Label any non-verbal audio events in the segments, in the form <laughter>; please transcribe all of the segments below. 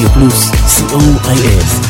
Radio Plus COIF.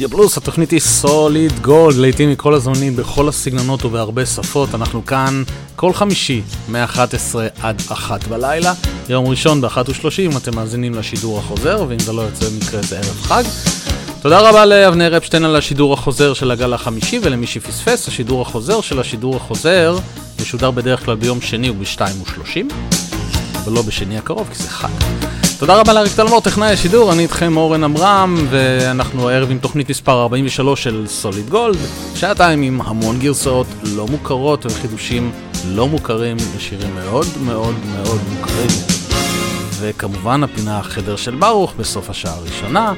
רדיו פלוס, התוכנית היא סוליד גולד, לעיתים מכל הזמנים, בכל הסגנונות ובהרבה שפות. אנחנו כאן כל חמישי, מ-11 עד 1 בלילה. יום ראשון ב-1.30 אתם מאזינים לשידור החוזר, ואם זה לא יוצא במקרה זה ערב חג. תודה רבה לאבנר אפשטיין על השידור החוזר של הגל החמישי, ולמי שפספס, השידור החוזר של השידור החוזר משודר בדרך כלל ביום שני וב-2.30, אבל לא בשני הקרוב, כי זה חג. תודה רבה לאריק תלמור, טכנאי השידור, אני איתכם אורן עמרם, ואנחנו הערב עם תוכנית מספר 43 של סוליד גולד, שעתיים עם המון גרסאות לא מוכרות וחידושים לא מוכרים לשירים מאוד מאוד מאוד מוכרים. וכמובן הפינה החדר של ברוך בסוף השעה הראשונה,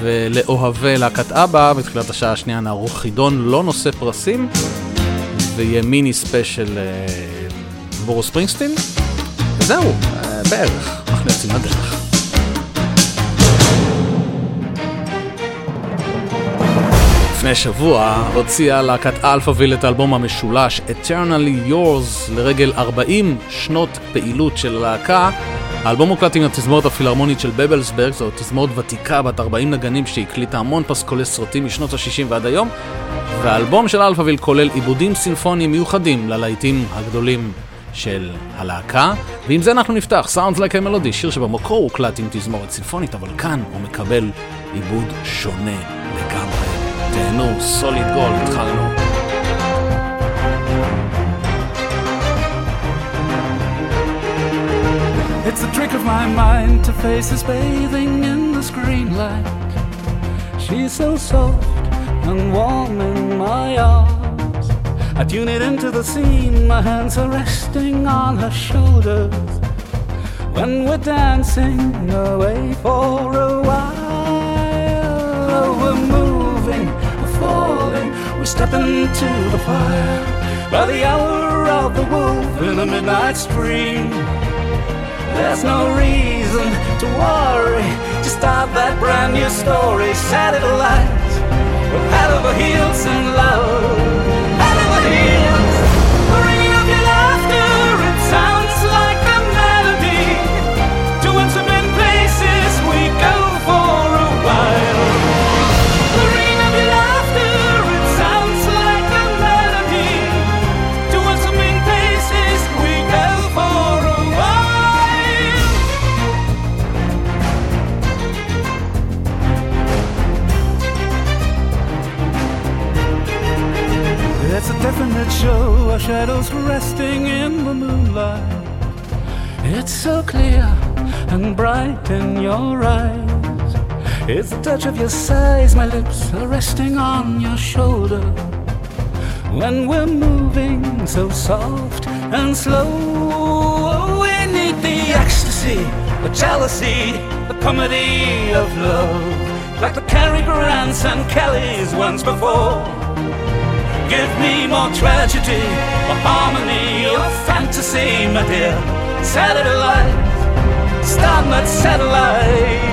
ולאוהבי להקת אבא, בתחילת השעה השנייה נערוך חידון לא נושא פרסים, ויהיה מיני ספיישל אה, ברוס ספרינגסטין, וזהו, אה, בערך. אנחנו יוצאים לדרך. לפני שבוע הוציאה להקת אלפאביל את האלבום המשולש Eternally Yours לרגל 40 שנות פעילות של הלהקה. האלבום מוקלט עם התזמורת הפילהרמונית של בבלסברג, זו תזמורת ותיקה בת 40 נגנים שהקליטה המון פסקולי סרטים משנות ה-60 ועד היום, והאלבום של אלפאביל כולל עיבודים סינפוניים מיוחדים ללהיטים הגדולים של הלהקה, ועם זה אנחנו נפתח, Sounds Like a Melody, שיר שבמקור הוקלט עם תזמורת סימפונית, אבל כאן הוא מקבל עיבוד שונה לגמרי. תהנו, סוליד גול, התחלנו. It's the trick of my mind to face us bathing in the screen light. She's so soft and warm in my arms. I tune it into the scene, my hands are resting on her shoulders. When we're dancing away for a while, we're moving, we're falling, we step into the fire. By the hour of the wolf in the midnight stream, there's no reason to worry. Just start that brand new story, satellite. We're head over heels in love. It's the touch of your sighs, my lips are resting on your shoulder. When we're moving so soft and slow, oh, we need the ecstasy, the jealousy, the comedy of love. Like the Cary Grants and Kellys once before. Give me more tragedy, or harmony, or fantasy, my dear. Satellite, star that satellite,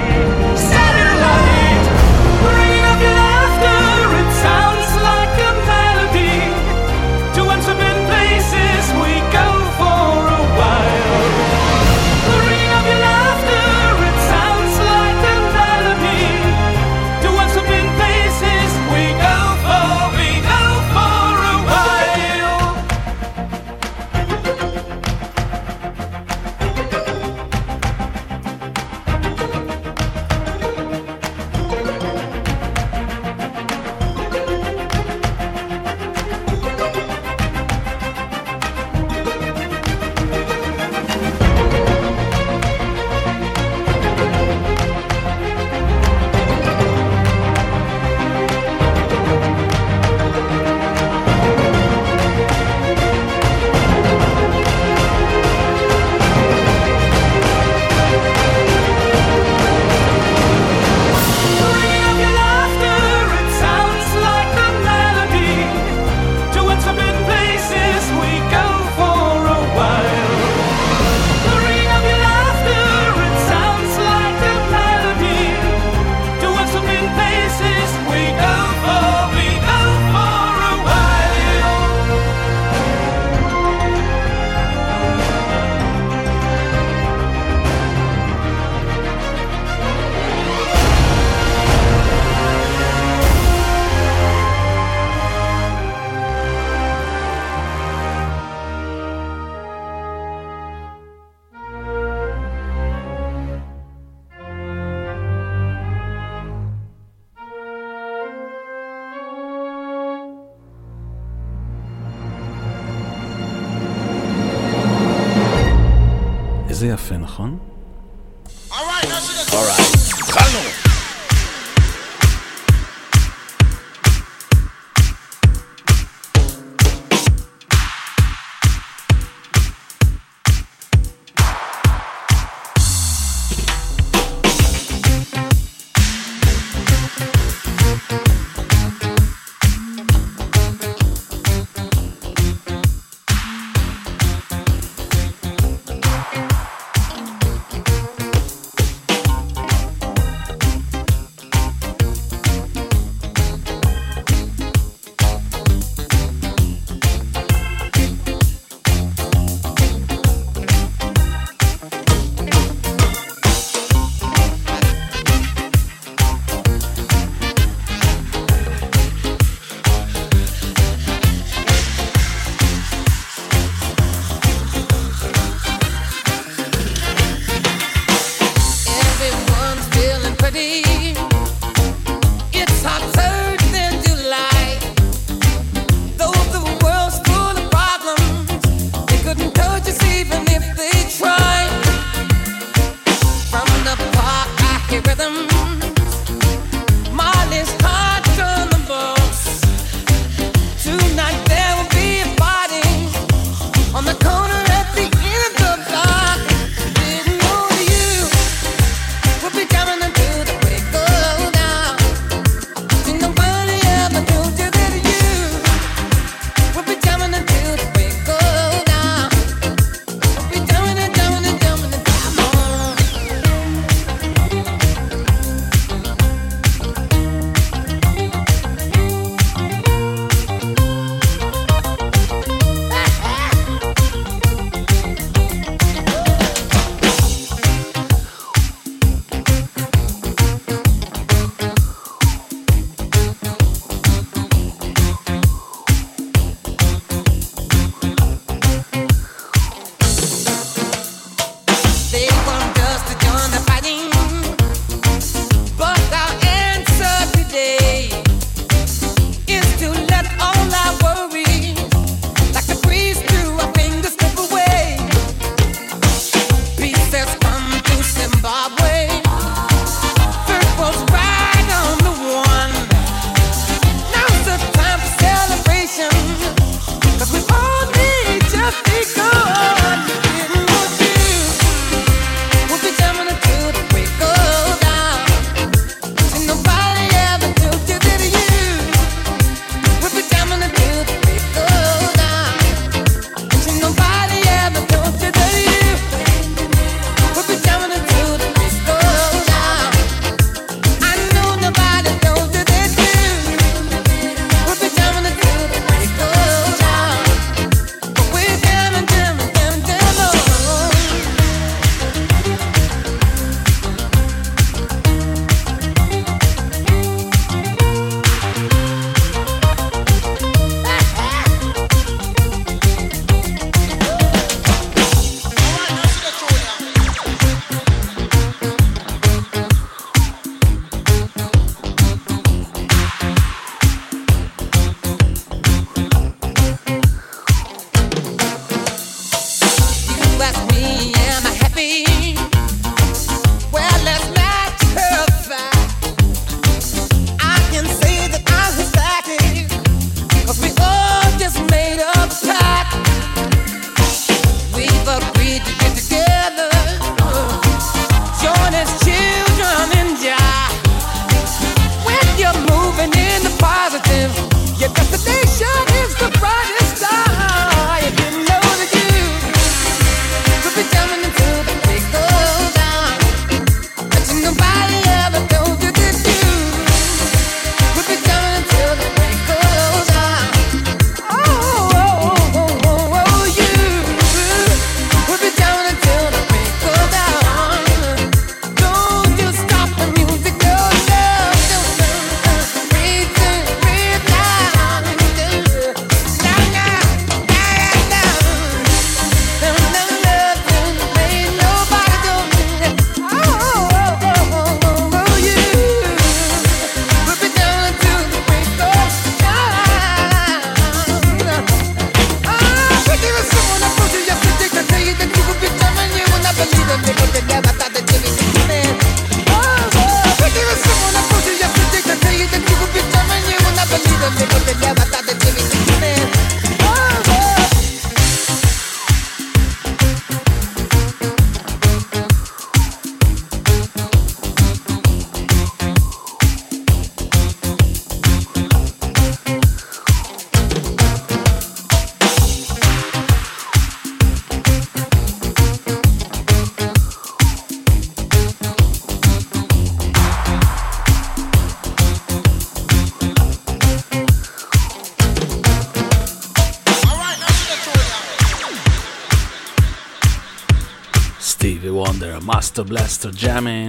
Master Blaster Jammin',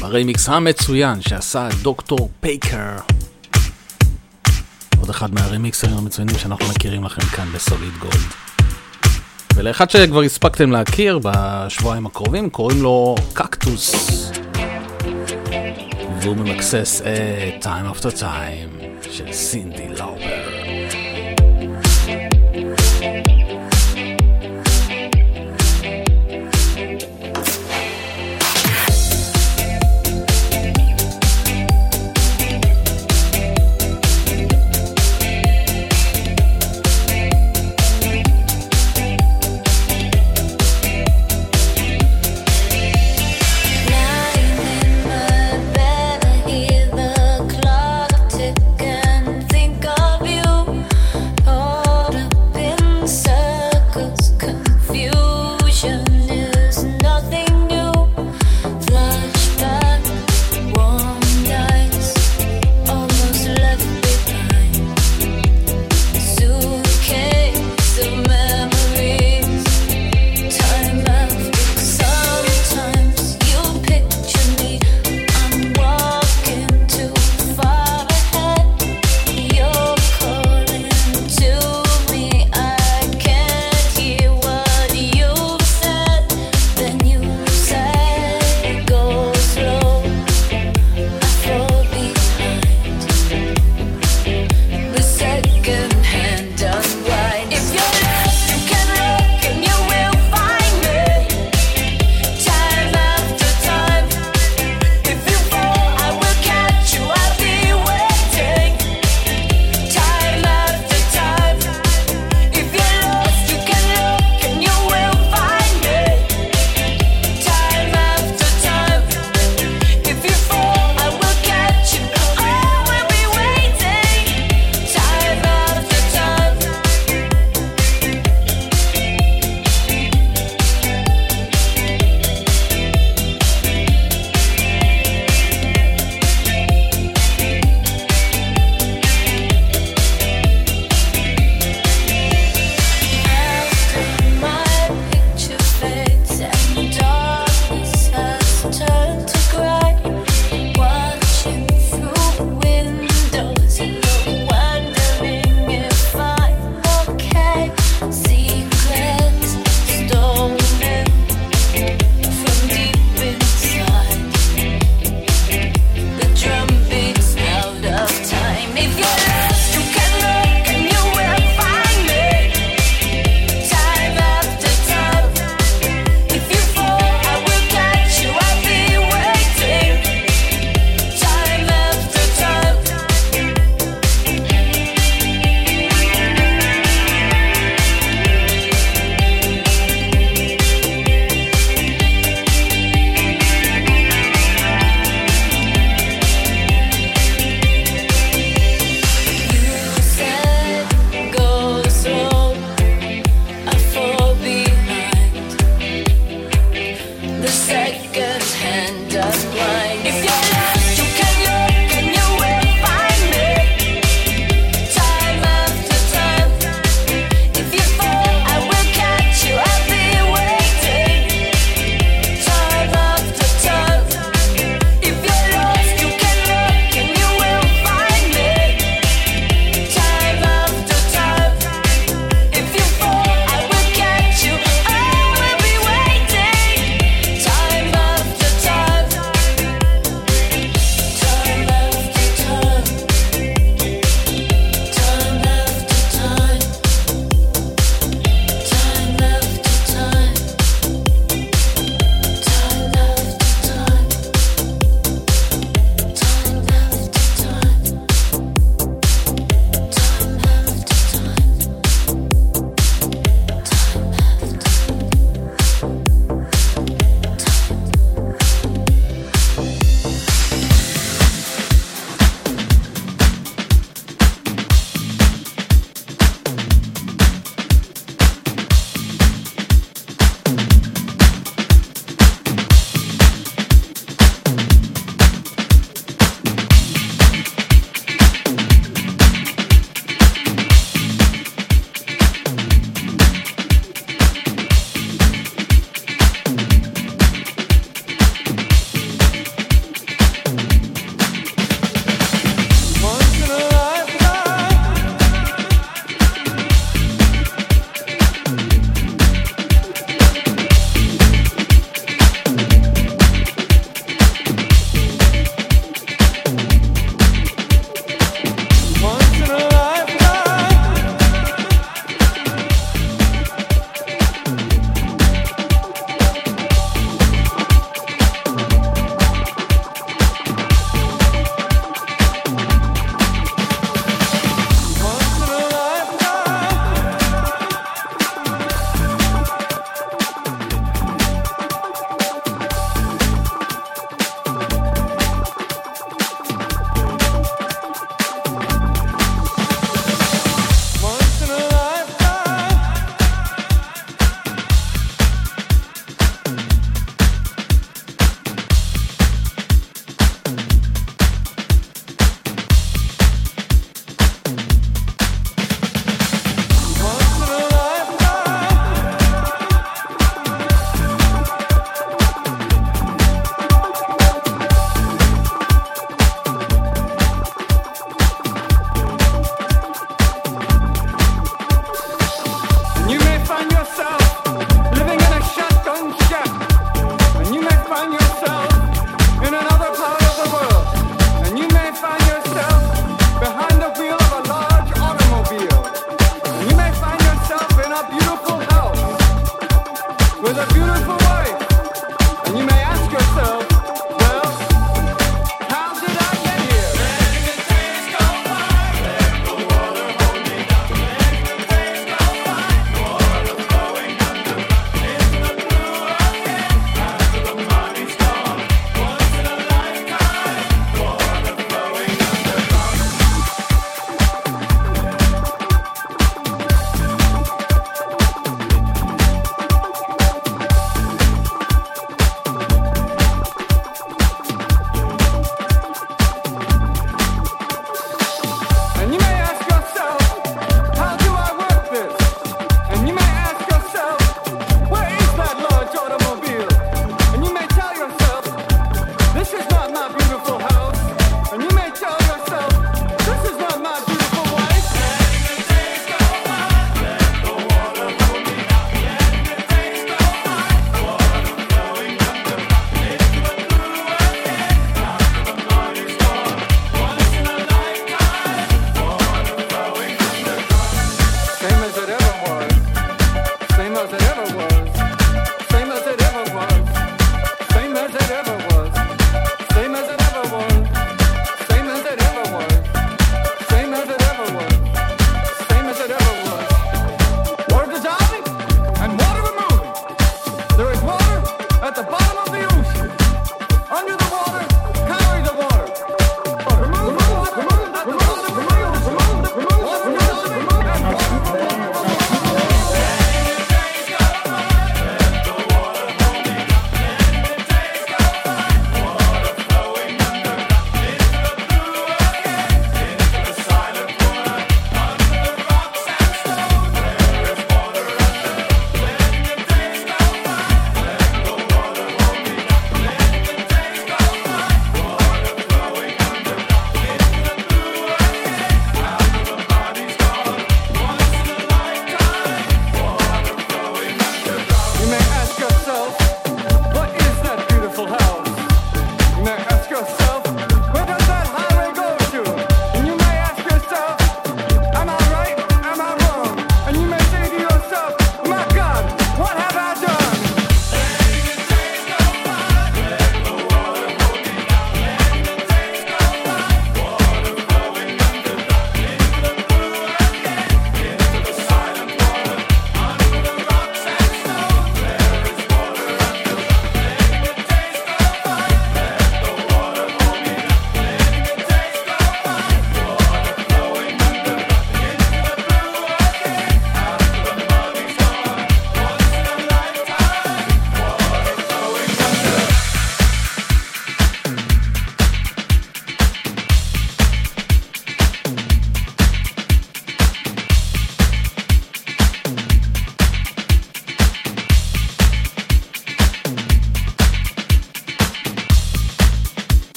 ברמיקס המצוין שעשה דוקטור פאקר. עוד אחד מהרמיקסרים המצוינים שאנחנו מכירים לכם כאן בסוליד גולד. ולאחד שכבר הספקתם להכיר בשבועיים הקרובים קוראים לו קקטוס. והוא מרמקסס את Time After Time של סינדי לאופר.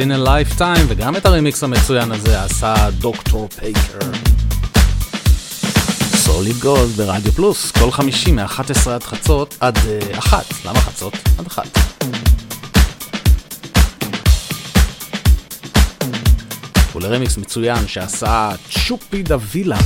Once in a lifetime, וגם את הרמיקס המצוין הזה עשה דוקטור פייקר. סוליד גולד ברדיו פלוס, כל חמישי מ-11 עד חצות, עד uh, אחת, למה חצות? עד אחת. ולרמיקס מצוין שעשה צ'ופי דווילה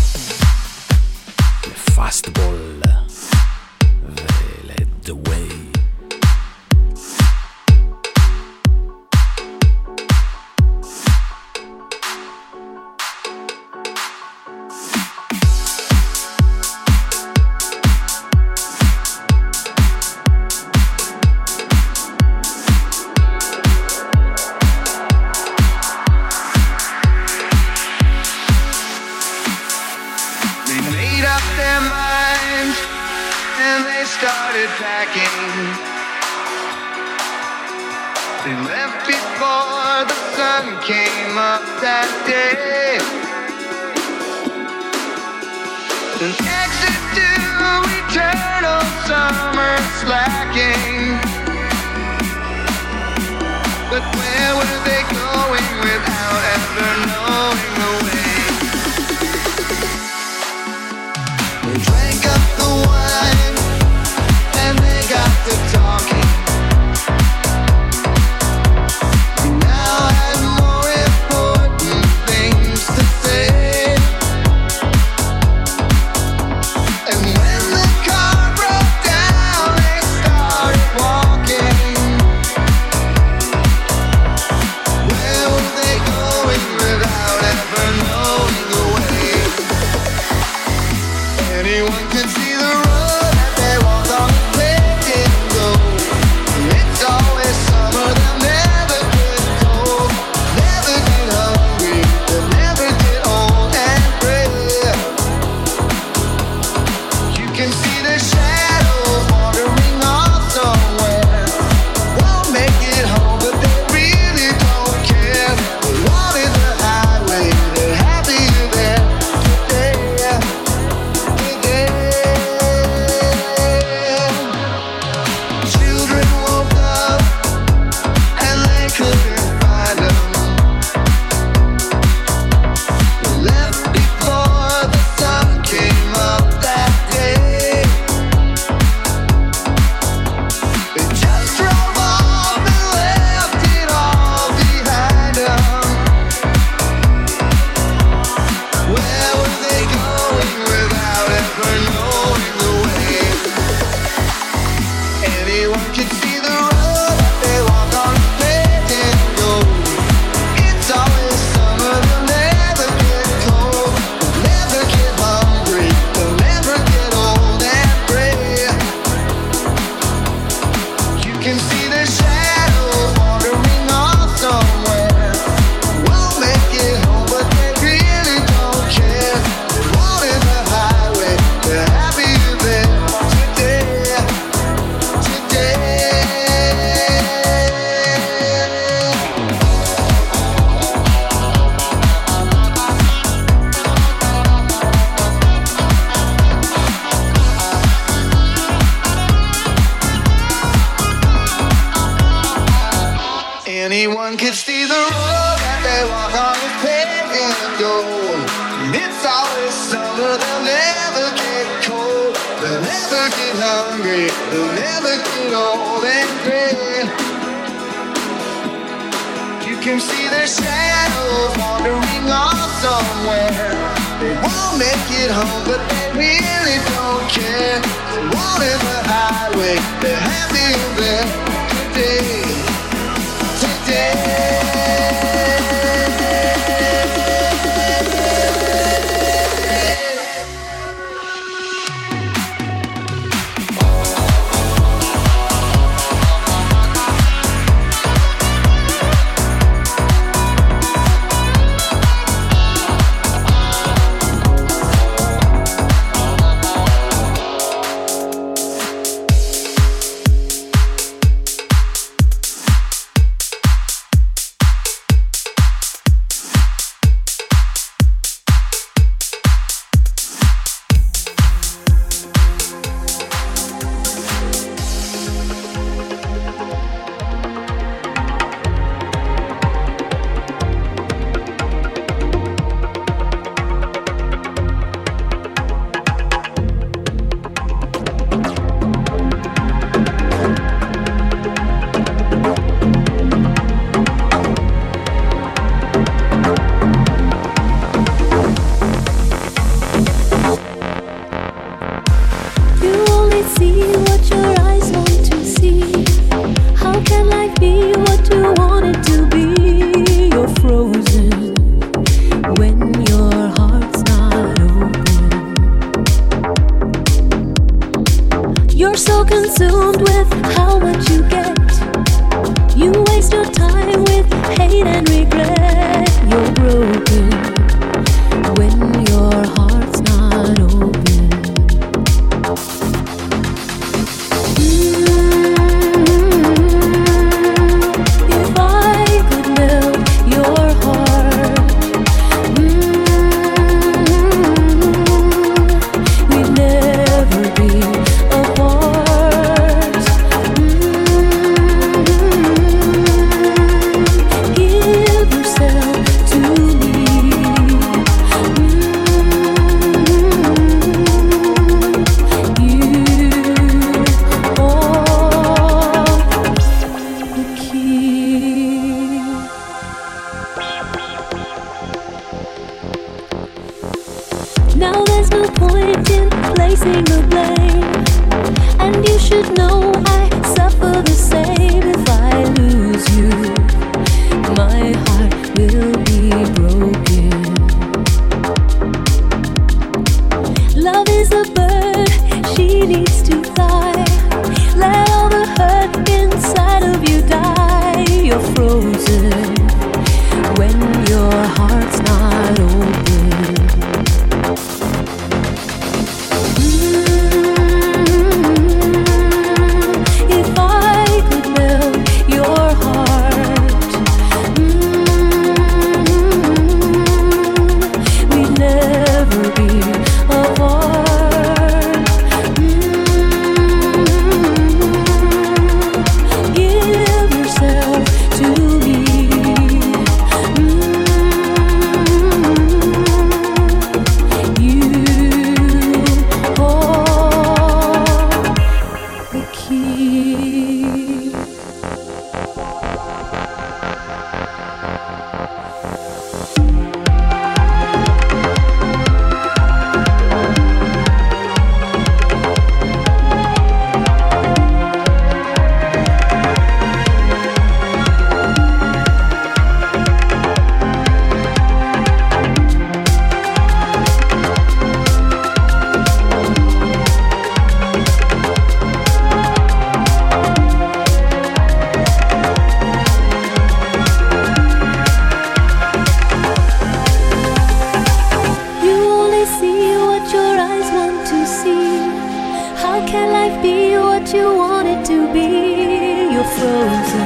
How can life be what you want it to be? You're frozen.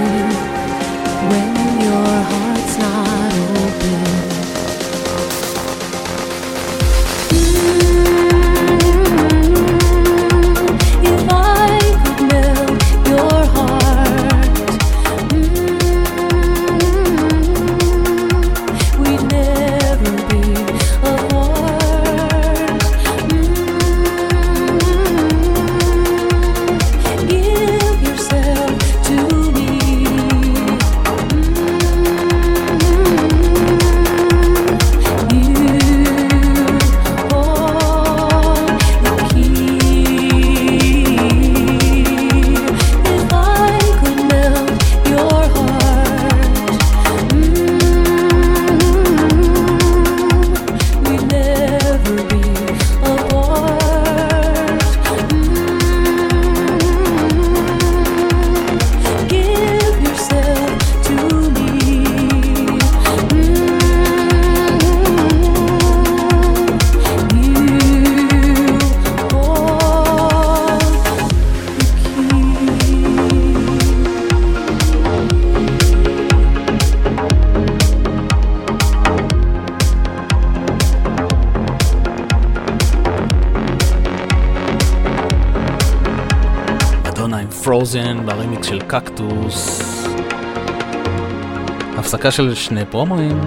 הפסקה של שני פרומואים,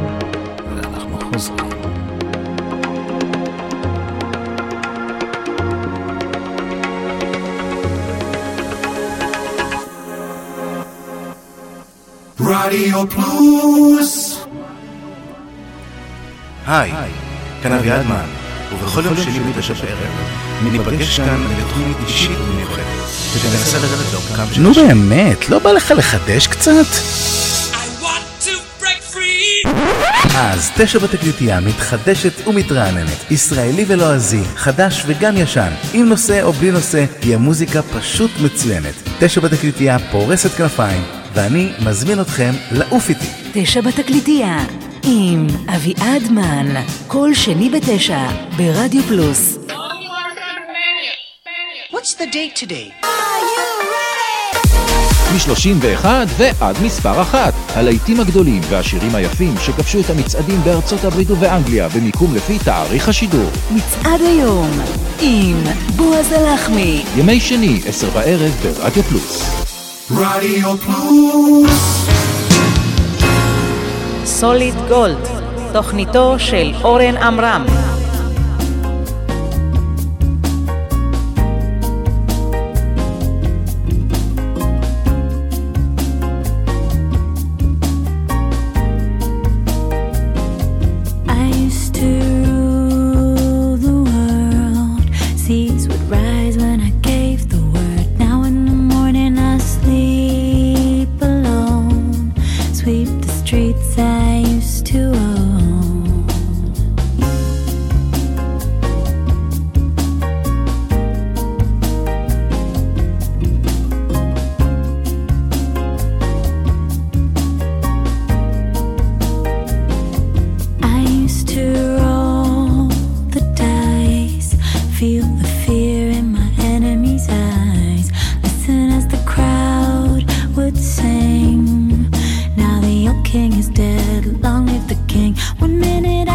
ואנחנו חוזרים. רדיו פלוס! היי, כאן אביעדמן, ובכל יום שני בתשע בערב, ניפגש כאן לתוכנית אישית ומיוחדת. נו באמת, לא בא לך לחדש קצת? אז תשע בתקליטייה מתחדשת ומתרעננת, ישראלי ולועזי, חדש וגם ישן, עם נושא או בלי נושא, היא המוזיקה פשוט מצוינת. תשע בתקליטייה פורסת כנפיים, ואני מזמין אתכם לעוף איתי. תשע בתקליטייה, עם אביעד מן, כל שני בתשע, ברדיו פלוס. What's the date today? מ-31 ועד מספר אחת. הלהיטים הגדולים והשירים היפים שכבשו את המצעדים בארצות הברית ובאנגליה במיקום לפי תאריך השידור. מצעד היום עם בועז הלחמי. ימי שני, עשר בערב ברדיו פלוס. רדיו פלוס סוליד גולד, תוכניתו של אורן עמרם. king is dead, long live the king. One minute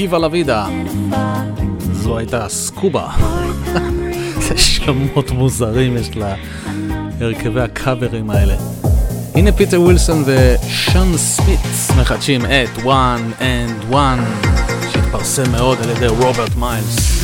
ויבה לה וידה. זו הייתה סקובה. <laughs> זה שמות מוזרים יש להרכבי הקאברים האלה. הנה פיטר ווילסון ושון ספיץ מחדשים את one and one שהתפרסם מאוד על ידי רוברט מיילס.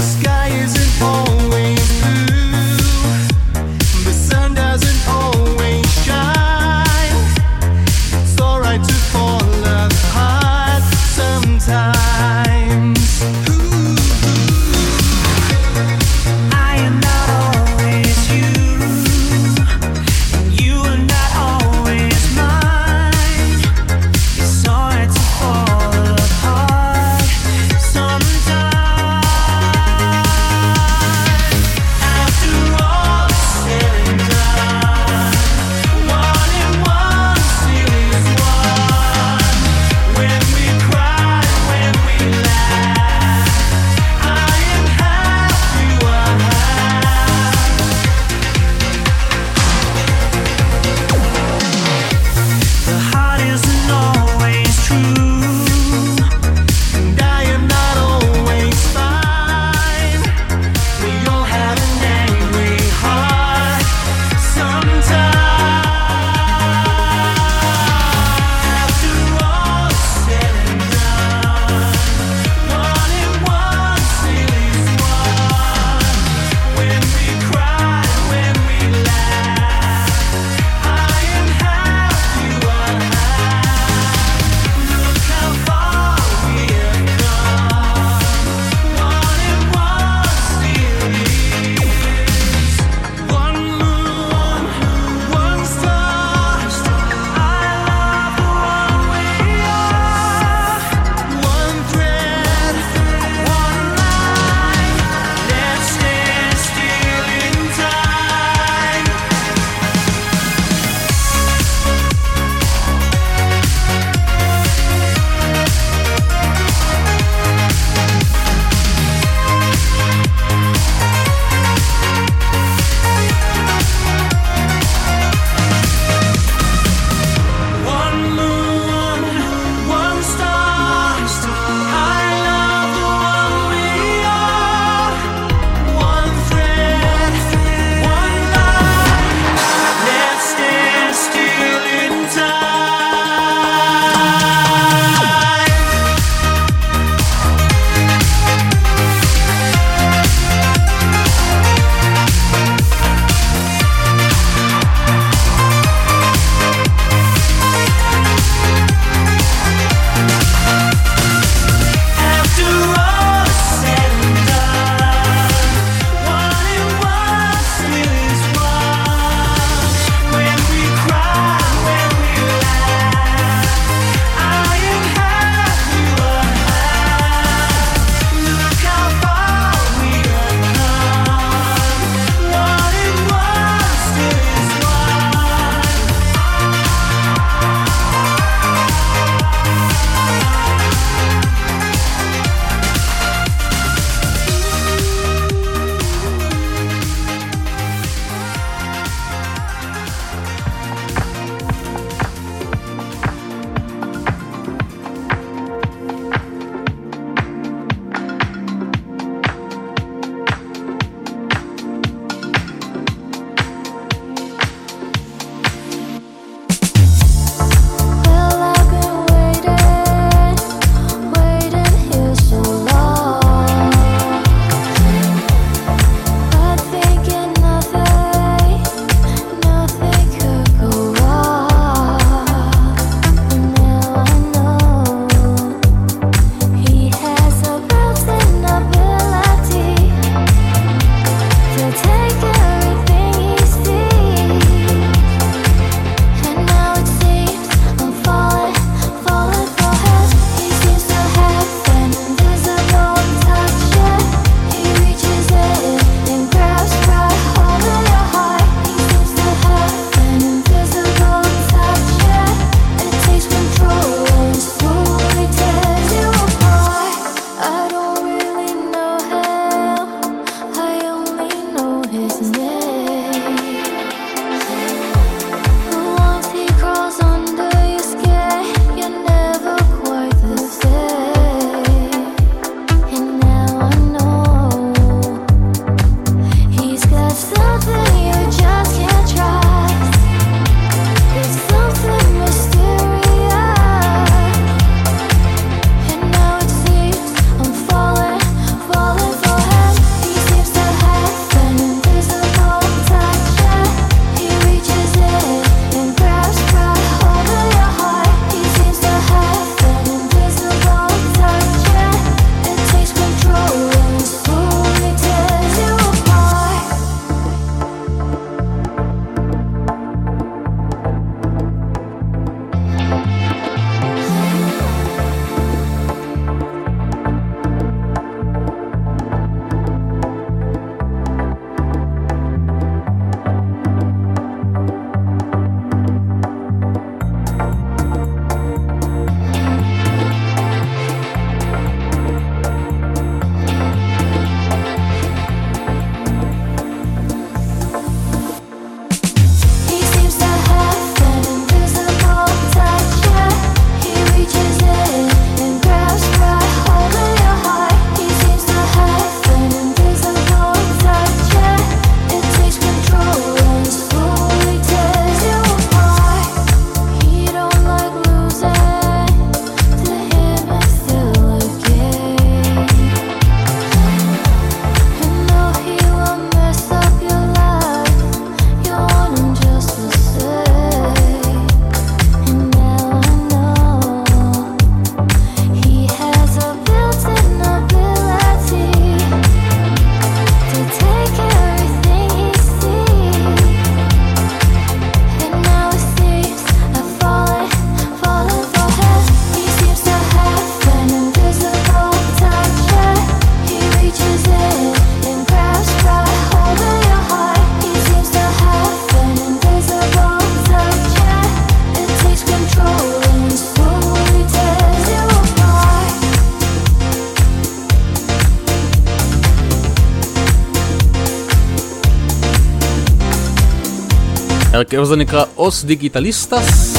ההרכב הזה נקרא Os Digitalistas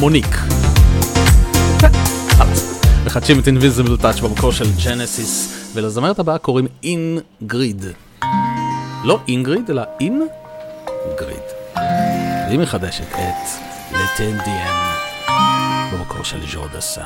מוניק. מחדשים את Invisible Touch במקור של ג'נסיס, ולזמרת הבאה קוראים אינגריד. לא אינגריד, אלא אינגריד. והיא מחדשת את L'été indien במקור של ג'ו דסן.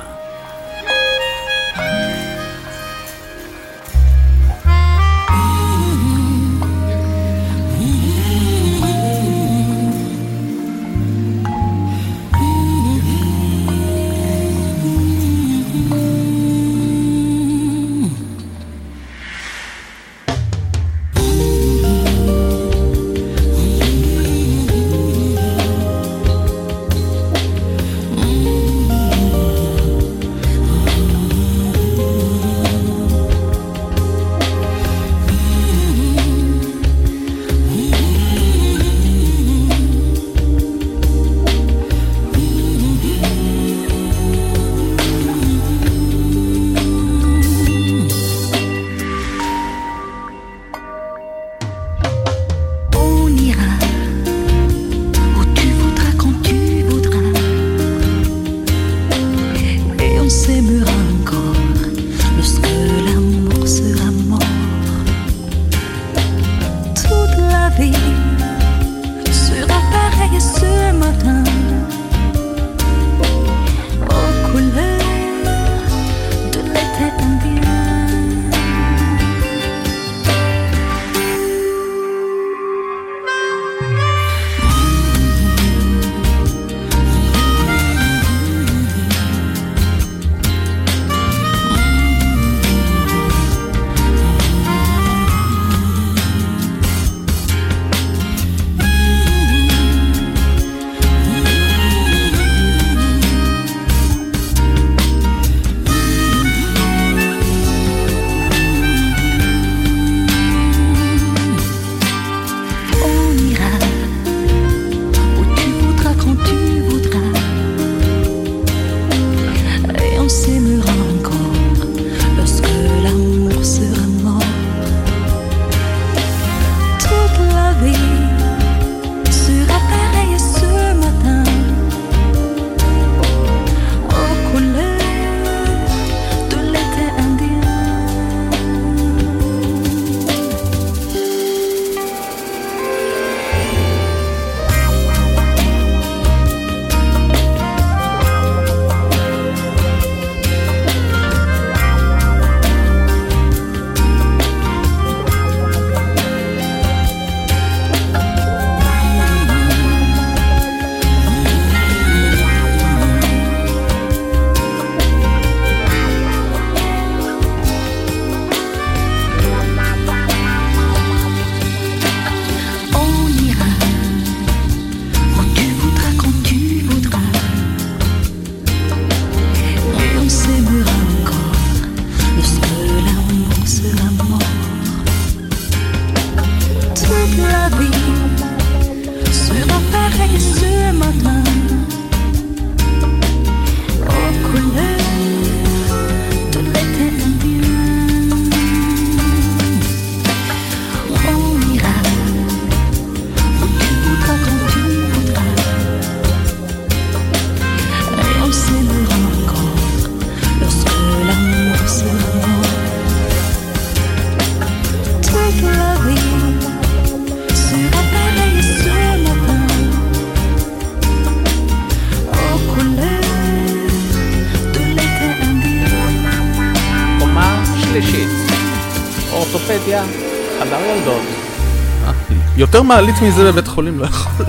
מעלית מזה בבית חולים לא יכול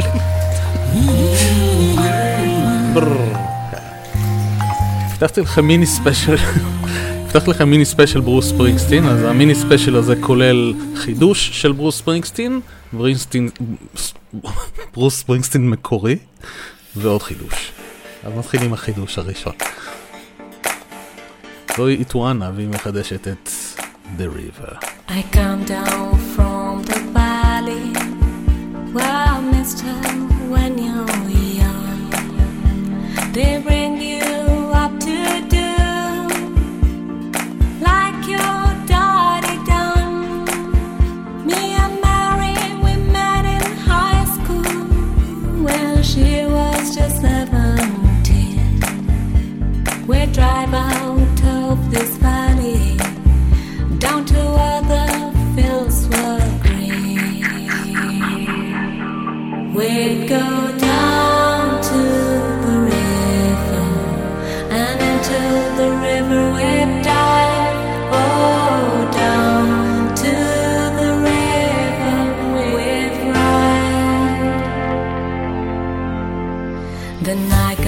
הבטחתי לכם מיני ספיישל, הבטחתי לכם מיני ספיישל ברוס ספרינגסטין, אז המיני ספיישל הזה כולל חידוש של ברוס ספרינגסטין, ברוס ספרינגסטין מקורי, ועוד חידוש. אז נתחיל עם החידוש הראשון. זוהי איטואנה והיא מחדשת את The River. I come down from the night.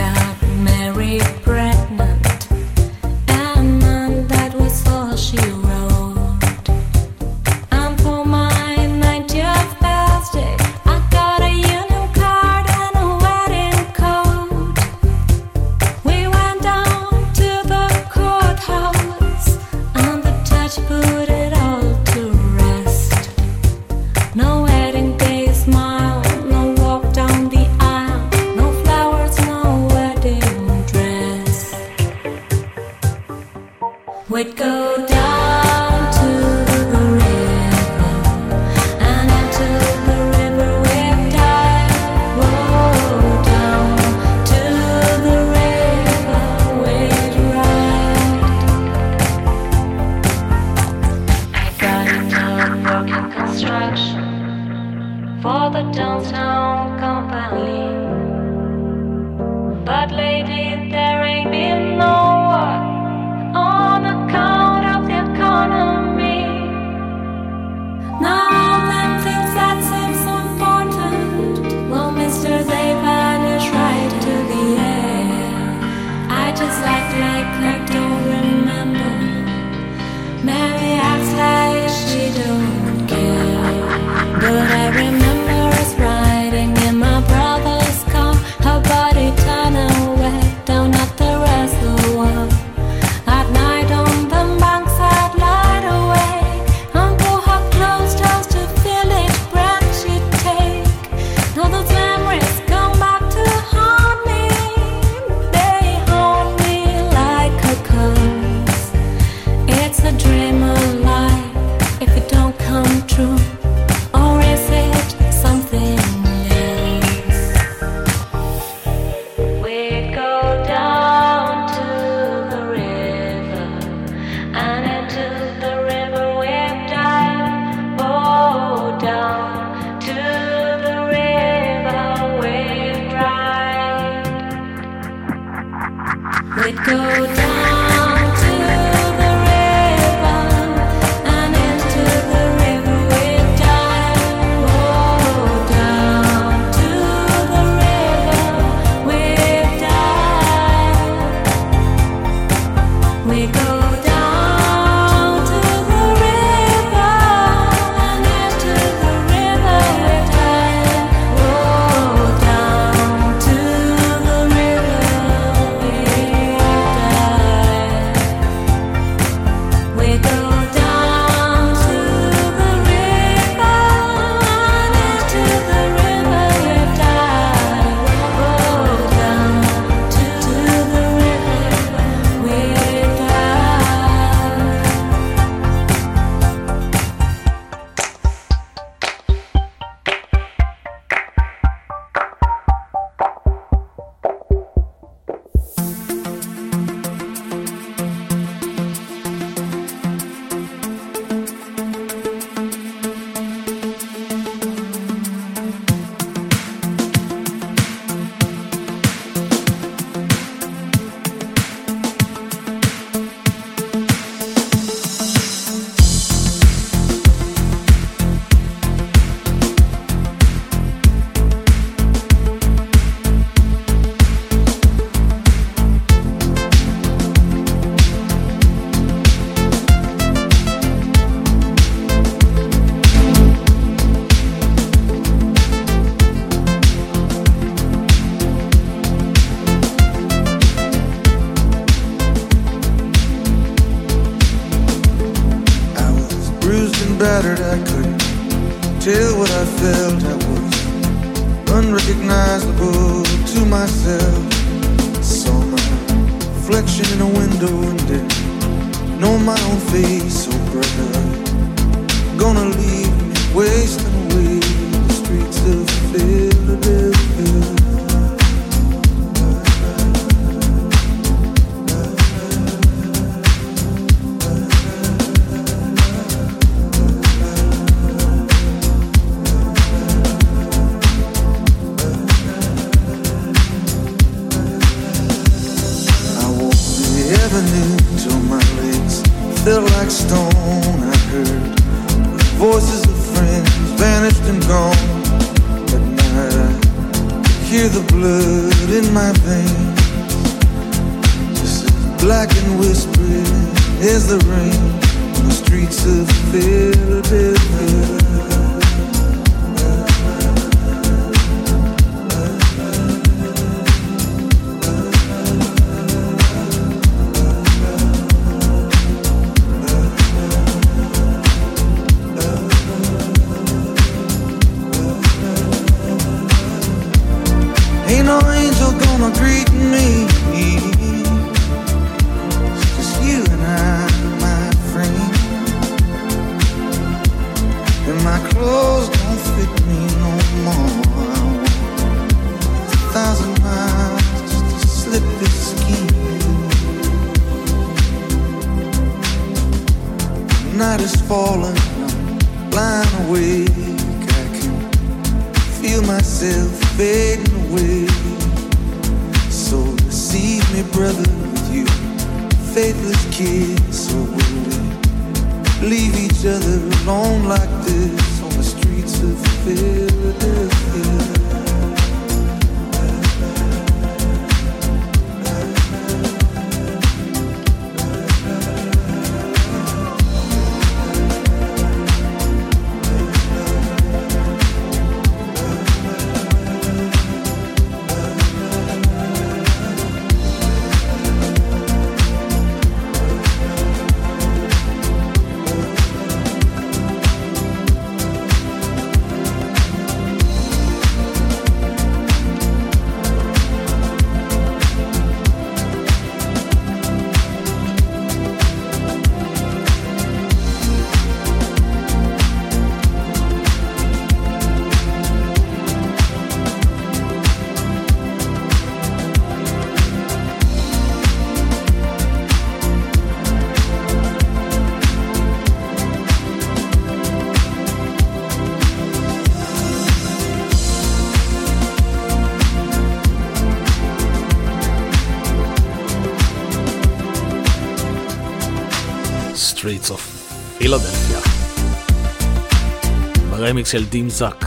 ברמיקס של דים זאק,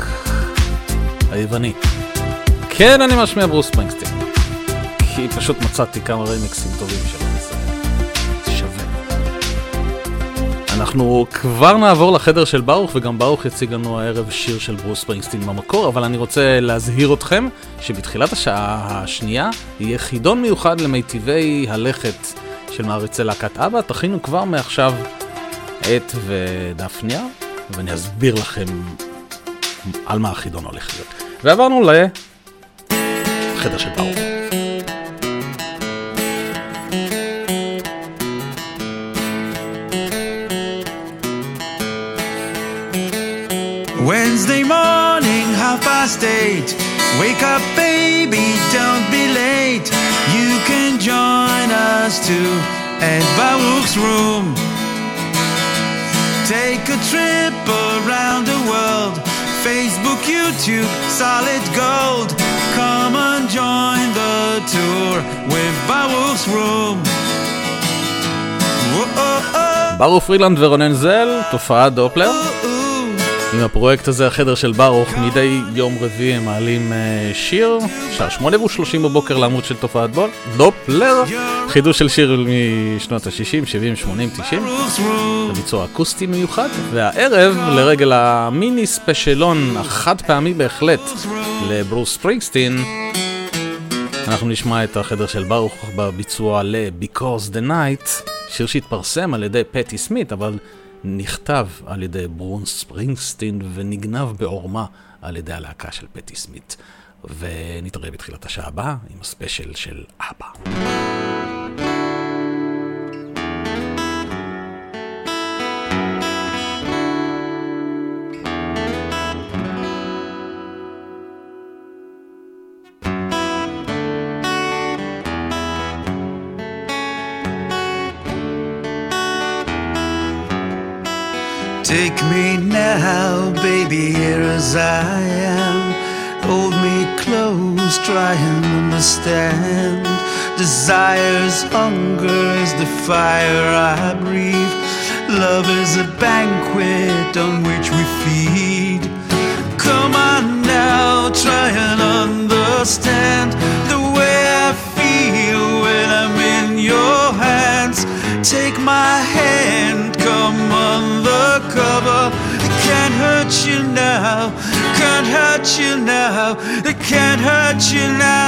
היווני. כן, אני משמיע ברוס ספרינגסטין. כי פשוט מצאתי כמה רמיקסים טובים שלו. אנחנו כבר נעבור לחדר של ברוך, וגם ברוך יציג לנו הערב שיר של ברוס ספרינגסטין במקור, אבל אני רוצה להזהיר אתכם שבתחילת השעה השנייה יהיה חידון מיוחד למיטיבי הלכת של מעריצי להקת אבא. תכינו כבר מעכשיו ודף נייר, ואני אסביר לכם על מה החידון הולך להיות. ועברנו לחדר של ברוך. Wednesday morning, half past eight. Wake up, baby, don't be late. You can join us too at Baruch's room. Take a trip around the world. Facebook, YouTube, solid gold. Come and join the tour with Baruch's room. Whoa, ברוך פרילנד ורונן זל, תופעת דופלר. עם הפרויקט הזה, החדר של ברוך, מדי יום רביעי הם מעלים uh, שיר, שעה שמונה ושלושים בבוקר לעמוד של תופעת בול, דופלר, חידוש של שיר משנות ה-60, 70, 80, 90, זה ביצוע אקוסטי מיוחד, והערב, לרגל המיני ספיישלון החד פעמי בהחלט לברוס ספרינגסטין, אנחנו נשמע את החדר של ברוס בביצוע ל-Because the Night, שיר שהתפרסם על ידי פטי סמית, אבל נכתב על ידי ברוס ספרינגסטין ונגנב בעורמה על ידי הלהקה של פטי סמית. ונתראה בתחילת השעה הבאה עם הספיישל של אבא. Take me now, baby, here as I am. Hold me close, try and understand. Desire's hunger is the fire I breathe. Love is a banquet on which we feed. Come on now, try and understand the way I feel when I'm in your hands. Take my hand, come undercover. It can't hurt you now, can't hurt you now, it can't hurt you now.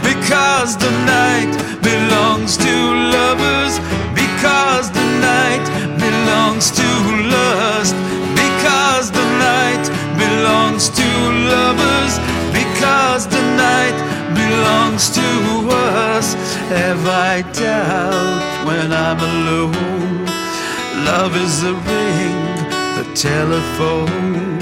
Because the night belongs to lovers, because the night belongs to lust, because the night belongs to lovers, because the night belongs to us. Have I doubt when I'm alone? Love is a ring, the telephone.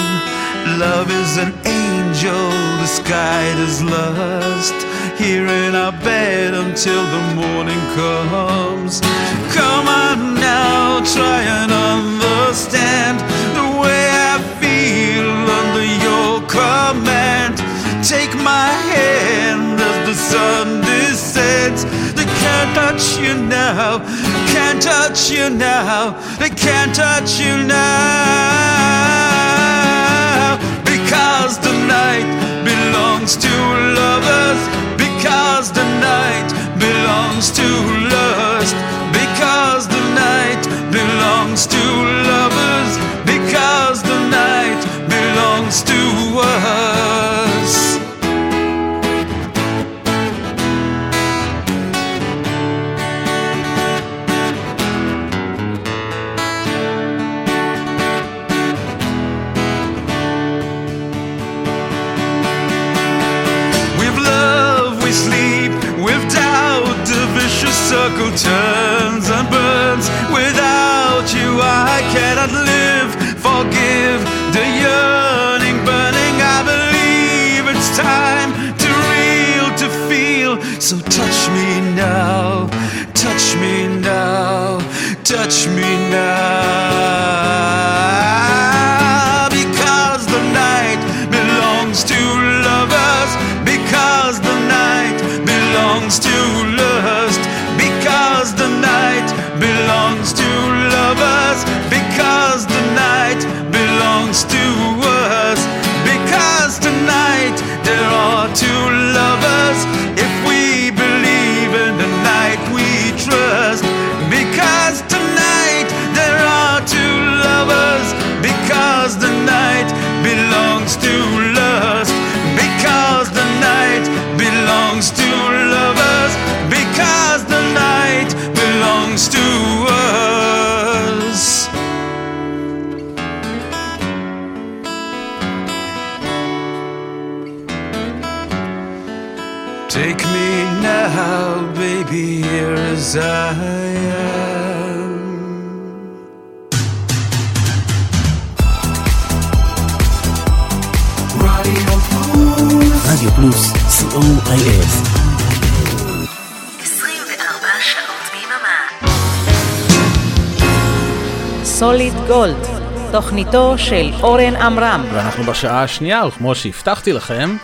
Love is an angel disguised as lust. Here in our bed until the morning comes. Come on now, try and understand the way I feel under your command. Take my hand as the sun descends. They can't touch you now, can't touch you now, they can't touch you now. Because the night belongs to lovers, because the night belongs to lust, because the night belongs to lovers, because the night belongs to us. Here as I am. רדיו פלוס, co.il. 24 שעות ביממה. סוליד גולד, תוכניתו של אורן עמרם. ואנחנו בשעה השנייה, וכמו שהבטחתי לכם,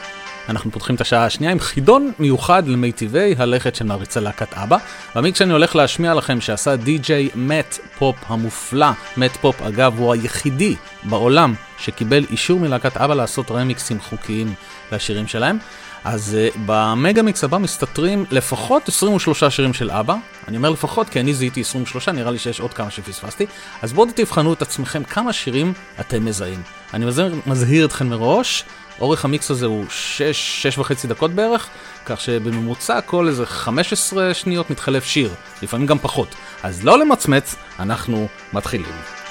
אנחנו פותחים את השעה השנייה עם חידון מיוחד למיטיבי הלכת של מעריצי להקת אבא. והמיקס שאני הולך להשמיע לכם שעשה די.ג'יי מאט פופ המופלא, מאט פופ אגב הוא היחידי בעולם שקיבל אישור מלהקת אבא לעשות רמיקסים חוקיים לשירים שלהם. אז אה, במגה מיקס הבא מסתתרים לפחות 23 שירים של אבא. אני אומר לפחות כי אני זיהיתי 23, נראה לי שיש עוד כמה שפספסתי. אז בואו תבחנו את עצמכם כמה שירים אתם מזהים. אני מזהיר, מזהיר אתכם מראש, אורך המיקס הזה הוא 6, 6 וחצי דקות בערך, כך שבממוצע כל איזה 15 שניות מתחלף שיר, לפעמים גם פחות. אז לא למצמץ, אנחנו מתחילים.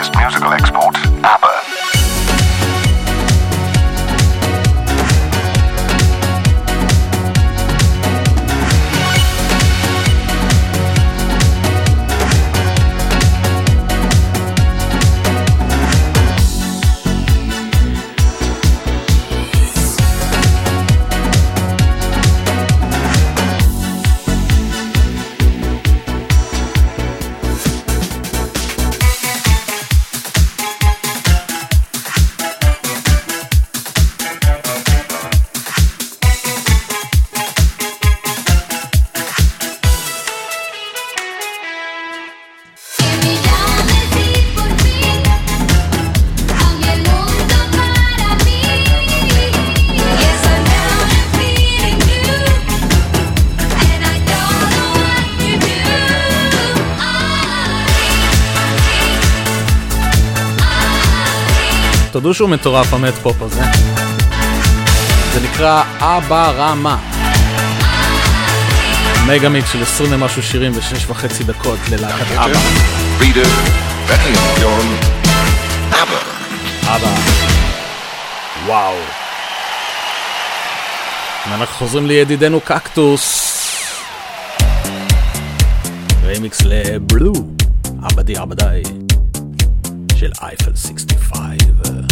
biggest musical export, ABBA. שהוא מטורף המט פופ הזה. זה נקרא אבא רמה. מגה מיקס של 20 ומשהו שירים ושש וחצי דקות ללהקת אבא. אבא. וואו. ואנחנו חוזרים לידידנו קקטוס. רמיקס לבלו. עבדי עבדי. של אייפל 65.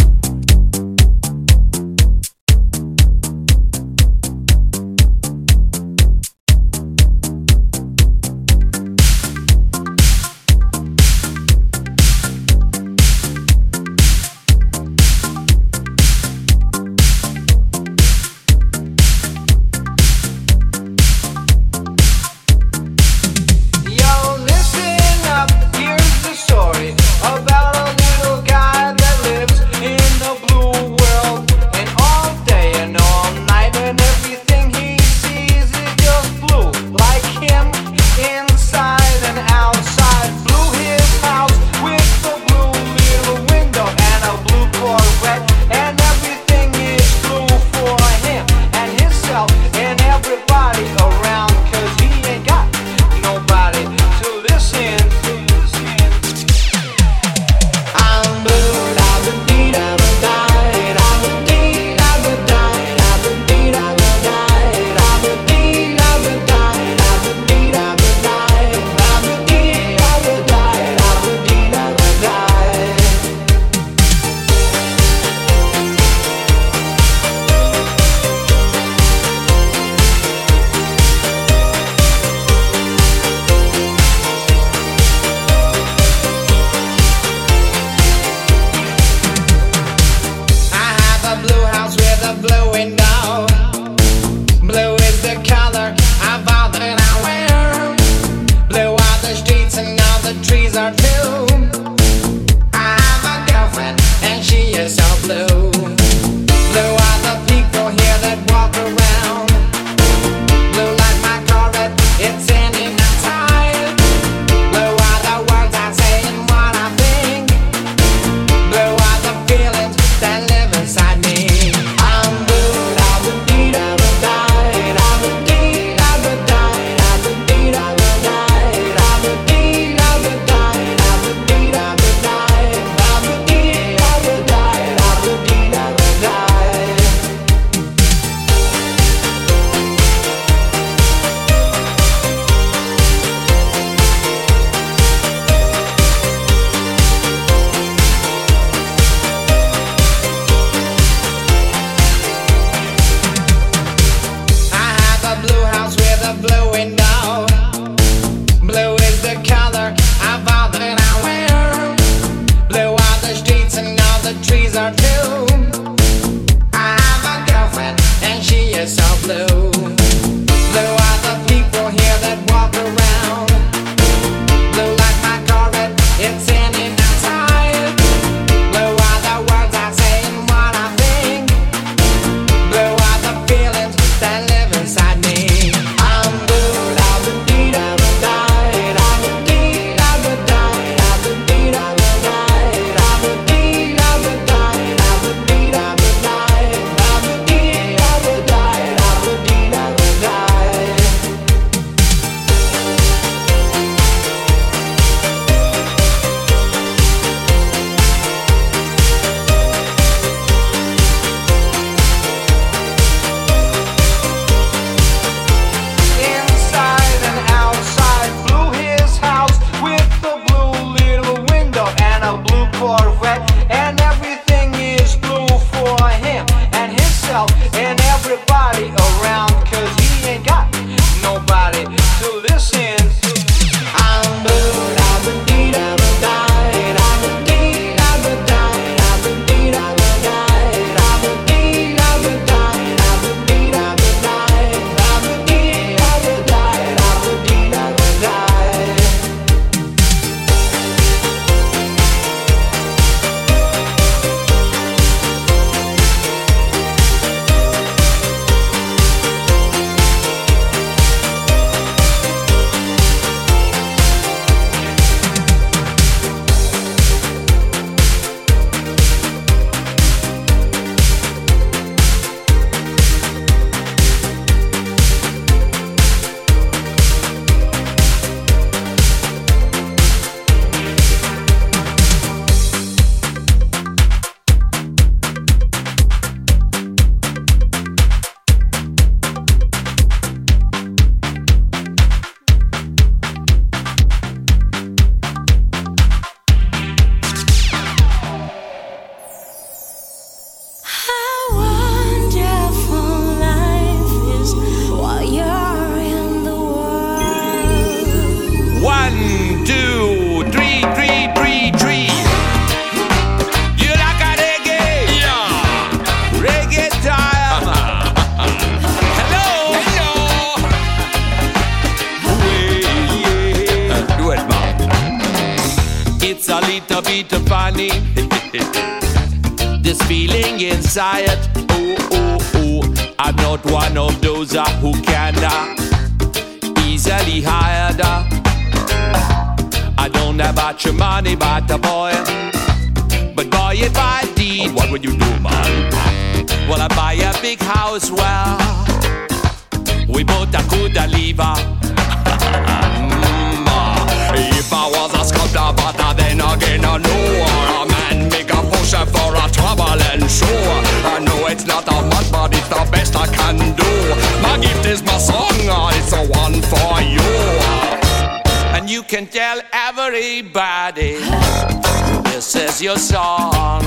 This is your song.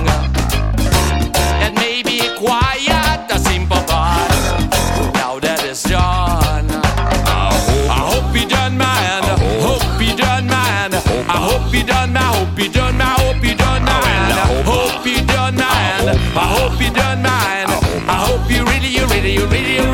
It may be quiet, a simple part. Now that it's done, I hope you done, man. Hope you done, man. I hope you done, man. Hope you done, man. Hope you done, man. Hope you done, man. I hope you done, man. I hope you really, you really, you really,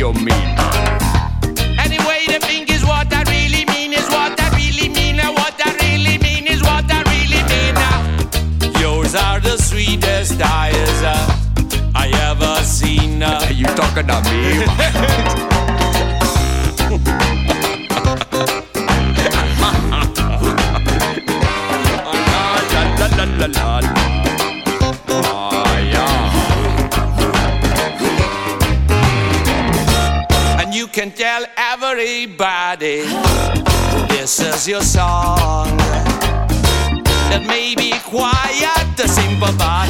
you mean? Anyway, the thing is what I really mean is what I really mean. And what I really mean is what I really mean. Yours are the sweetest eyes uh, I ever seen. Uh. you talking to me? <laughs> everybody this is your song. That may be quiet, the simple but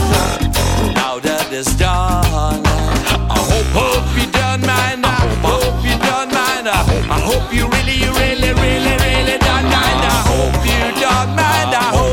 now that it's done. I hope, hope you done, man. I hope you done, man. I hope you really, really, really, really done, man. I hope you done, man. I hope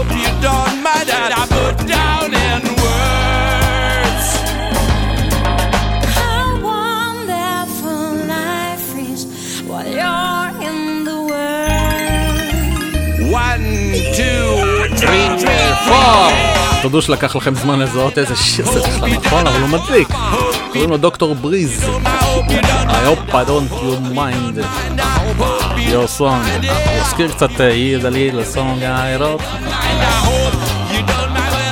three, three, four. תודו שלקח לכם זמן לזהות איזה שיר זה בכלל נכון, אבל הוא מדליק. קוראים לו דוקטור בריז. I hope I don't you mind your song. הוא הזכיר קצת אה, היא דלי לסונג האירות.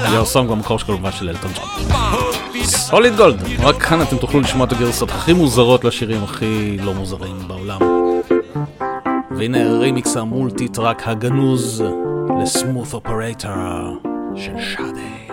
your song במקור של כמובן של אלטון ג'ון. סוליד גולד, רק כאן אתם תוכלו לשמוע את הגרסות הכי מוזרות לשירים הכי לא מוזרים בעולם. והנה הרימיקס המולטי טראק הגנוז לסמוט אופרטור של שאדי.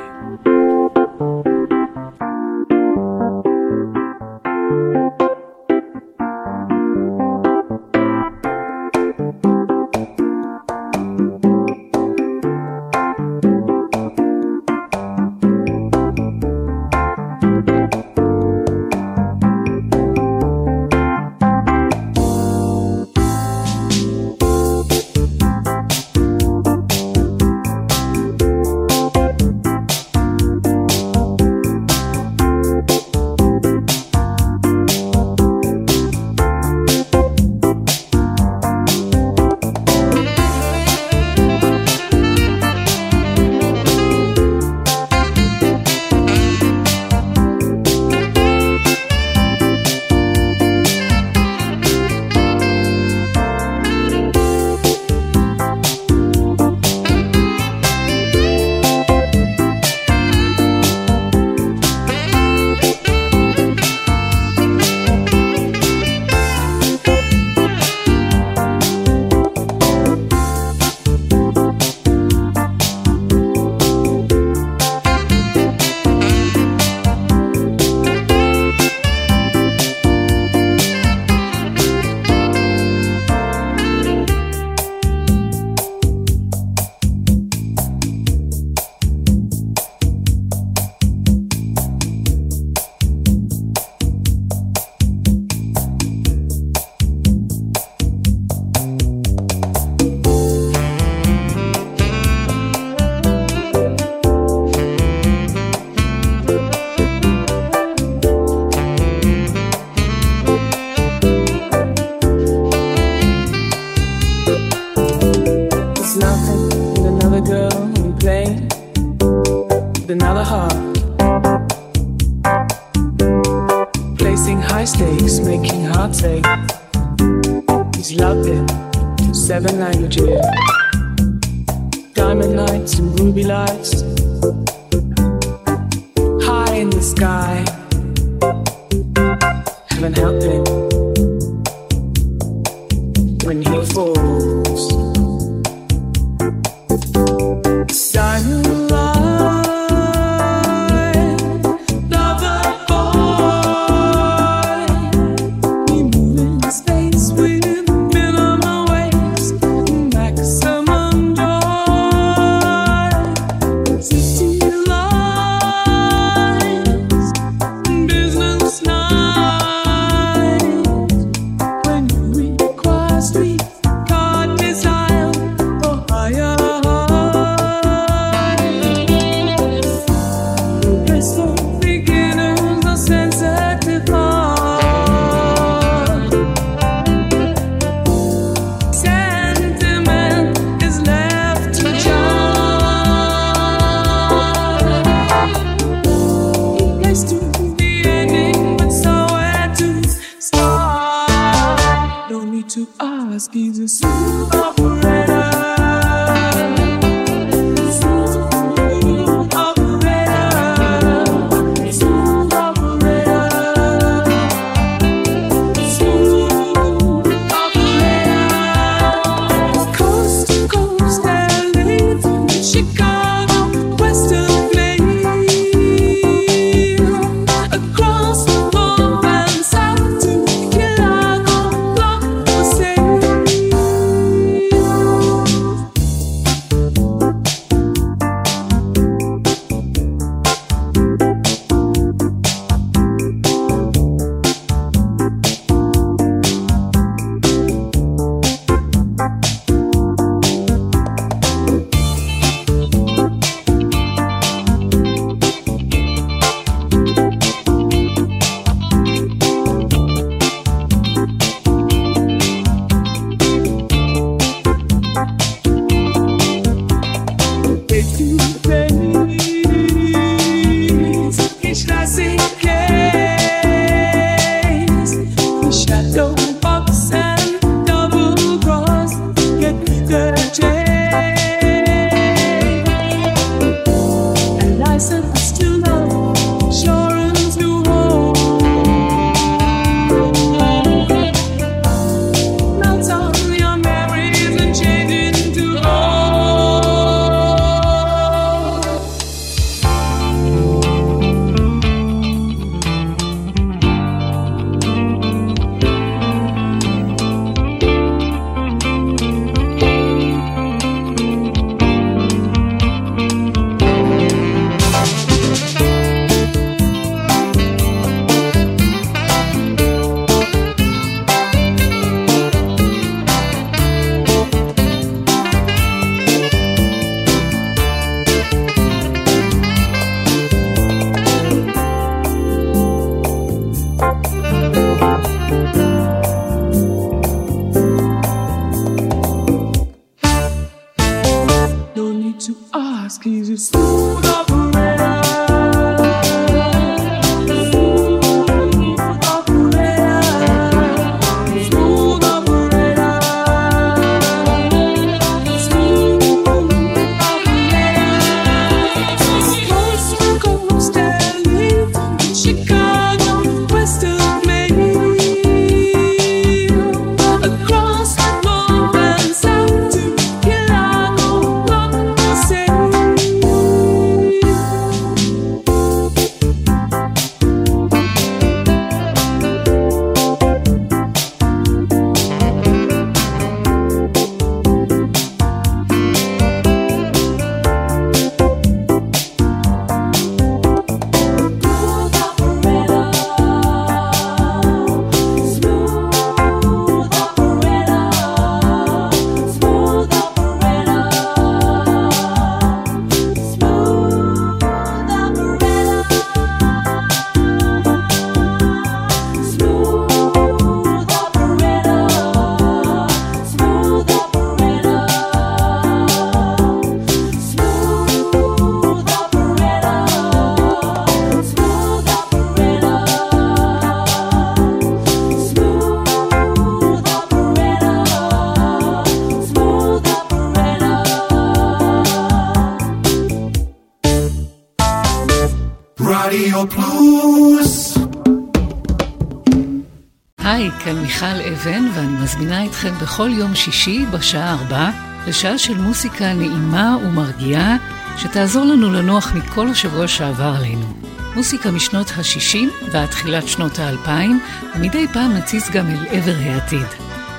מיכל אבן, ואני מזמינה אתכם בכל יום שישי בשעה ארבע לשעה של מוסיקה נעימה ומרגיעה, שתעזור לנו לנוח מכל השבוע שעבר עלינו. מוסיקה משנות השישים ועד תחילת שנות האלפיים, ומדי פעם נציץ גם אל עבר העתיד.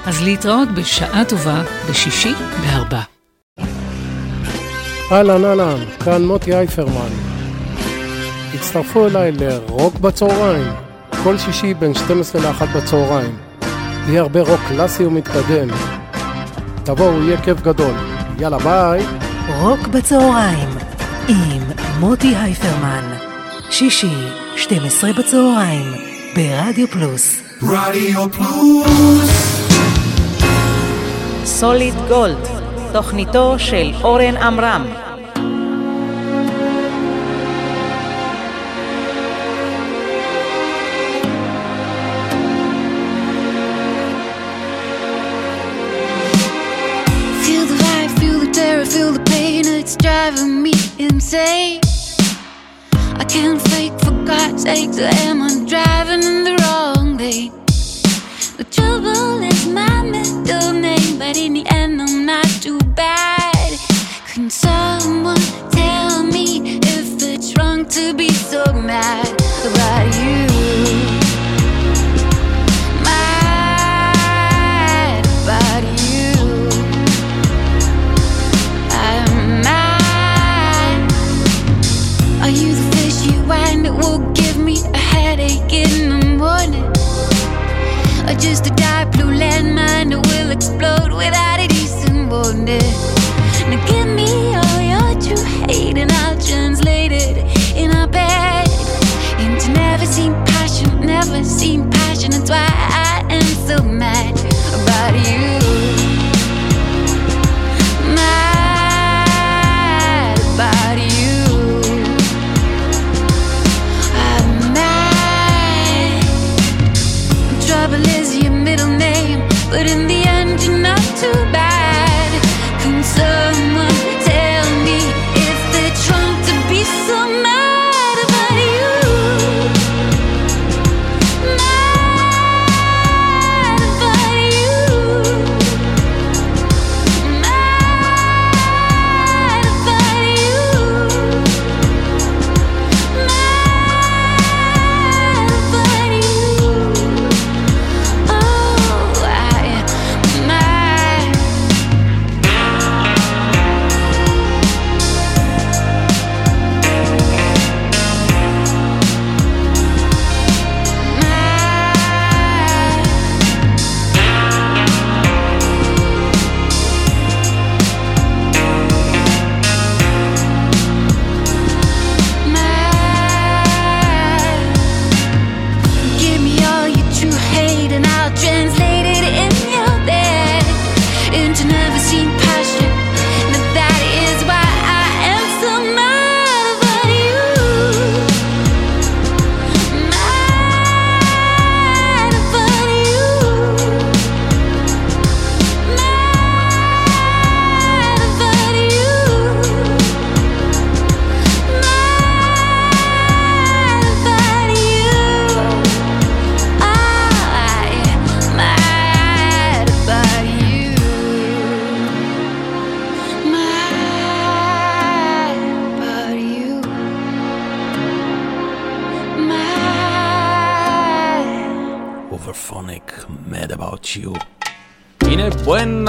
אז להתראות בשעה טובה בשישי בארבע. אהלן אהלן, כאן מוטי אייפרמן. הצטרפו אליי לרוק בצהריים, כל שישי בין 12 ל-1 בצהריים. יהיה הרבה רוק קלאסי ומתקדם. תבואו, יהיה כיף גדול. יאללה, ביי. רוק בצהריים עם מוטי הייפרמן. שישי, 12 בצהריים, ברדיו פלוס. רדיו פלוס. סוליד גולד, תוכניתו של אורן עמרם.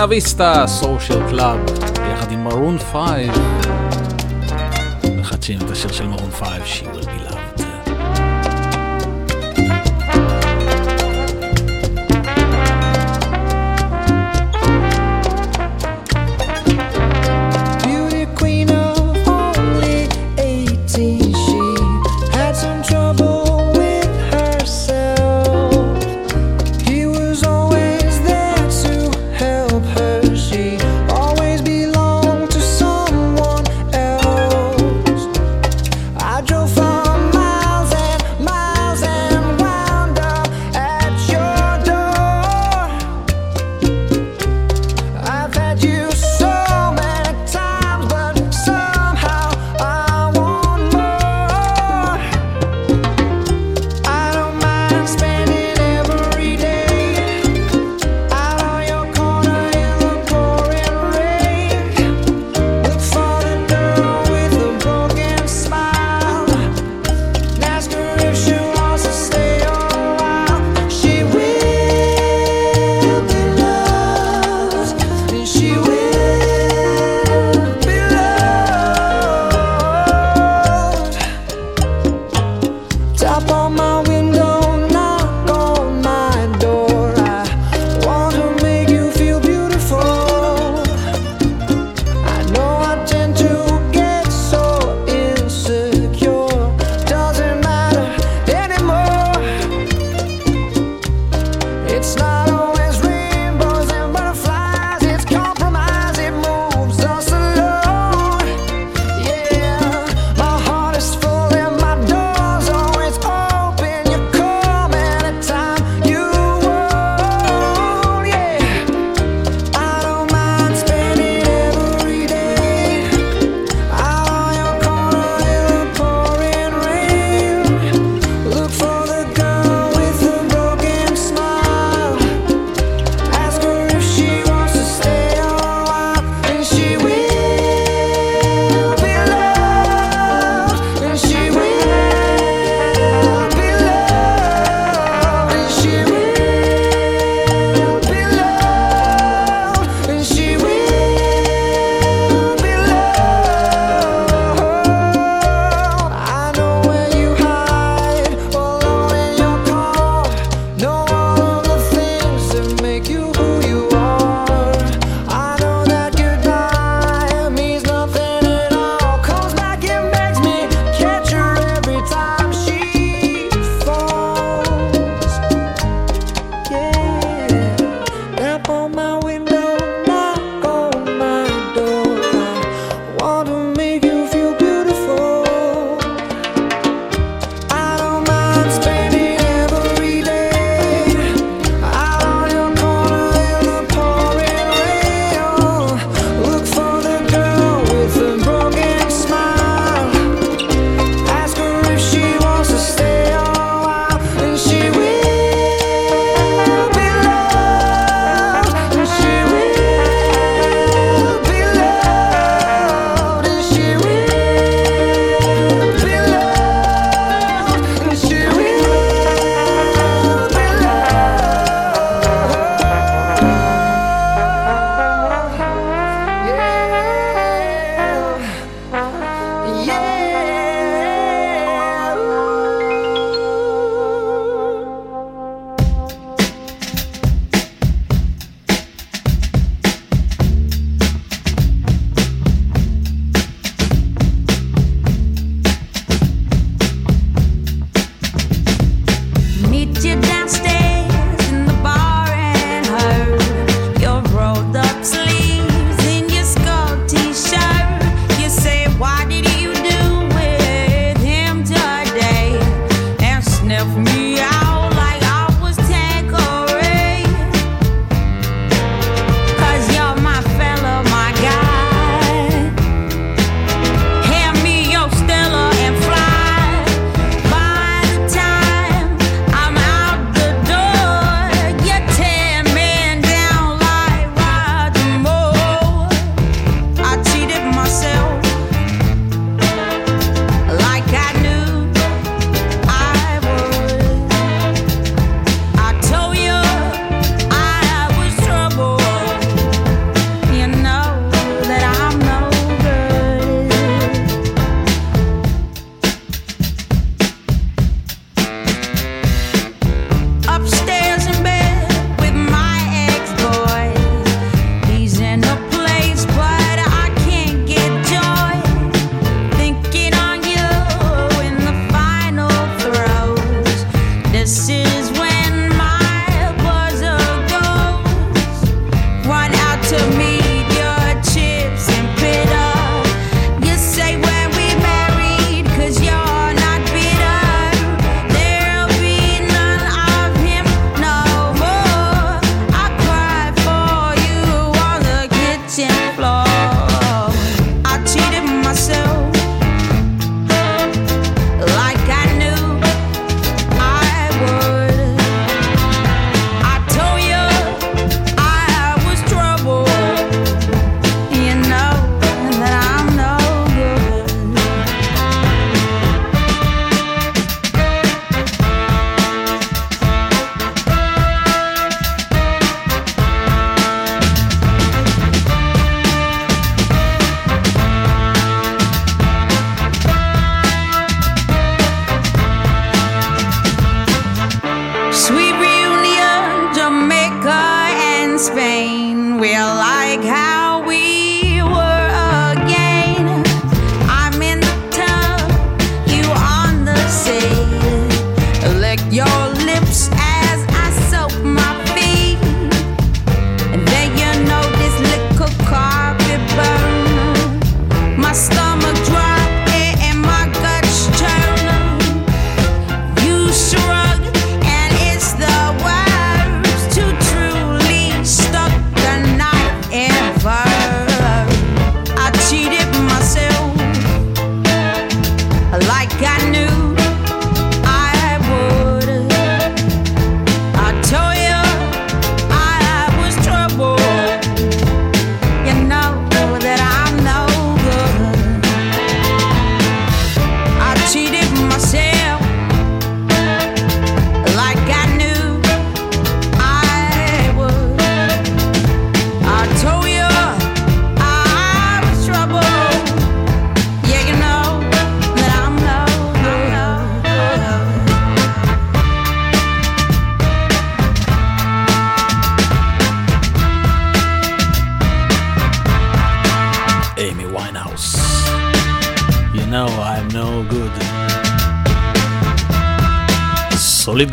בואנה ויסטה, סושיאל קלאב, יחד עם מרון פייב. מחדשים את השיר של מרון פייב, שיר.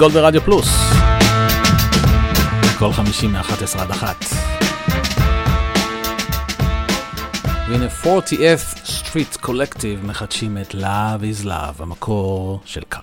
גולד ברדיו פלוס. כל חמישי מ-11 עד 1. והנה 40th Street Collective מחדשים את Love is Love, המקור של קלצ'ר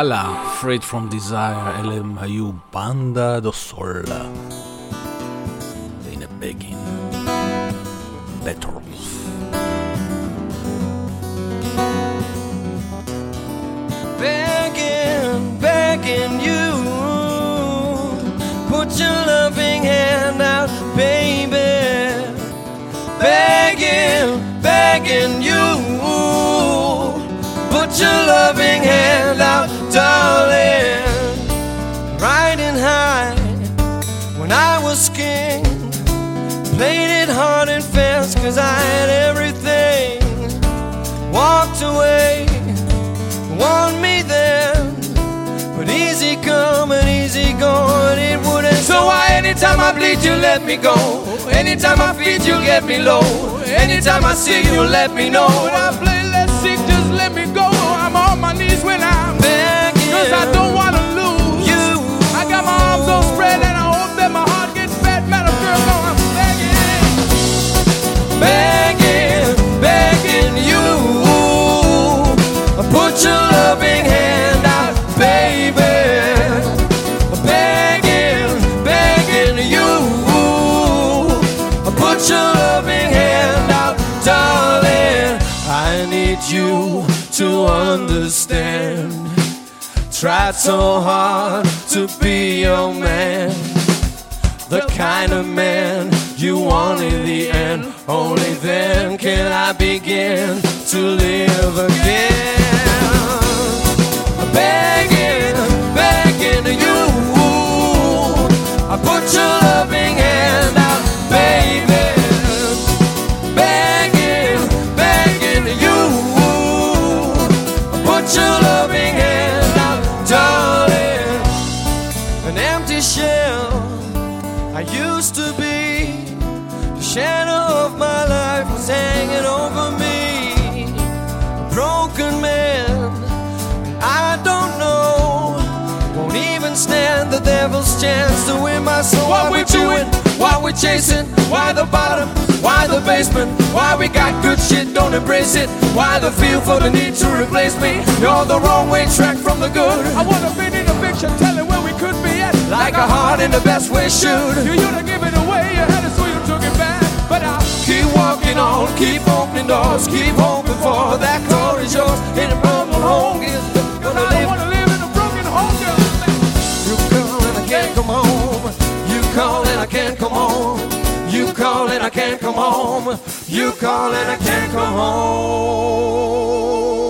במקור גאלה, Afraid from Desire, אלה הם היו בנדה דו סולה. והנה בגין. Better. begging, begging you. Put your loving hand out, baby. Begging, begging you. Put your loving hand out, darling. Riding high when I was king. Played it hard and fast, cause I had everything. Walked away want me then, but easy come and easy go, Anytime I bleed, you let me go. Anytime I feed, you get me low. Anytime I see you, let me know. Cause I don't wanna lose you. I got my arms all spread and I hope that my heart gets fat. Matter girl, no, I'm begging. begging, begging you. Put your loving hand out, baby. Begging, begging you. I put your loving hand out, darling. I need you to understand. Tried so hard to be your man. The kind of man you want in the end. Only then can I begin to live again. Begging, begging you. I put your loving hand out, baby. Used to be. The shadow of my life was hanging over me. A broken man, I don't know. Won't even stand the devil's chance to win my soul. What we doing? Why we chasing? Why the bottom? Why the basement? Why we got good shit, don't embrace it? Why the feel for the need to replace me? You're the wrong way track from the good. I wanna be in a picture telling Like a heart in the best way should. You used to give it away, you had it so you took it back. But I Keep walking on, keep opening doors, keep hoping for that door is yours. In a broken home is gonna I live. wanna live in a broken home, girl. You call and I can't come home. You call and I can't come home. You call and I can't come home. You call and I can't come home.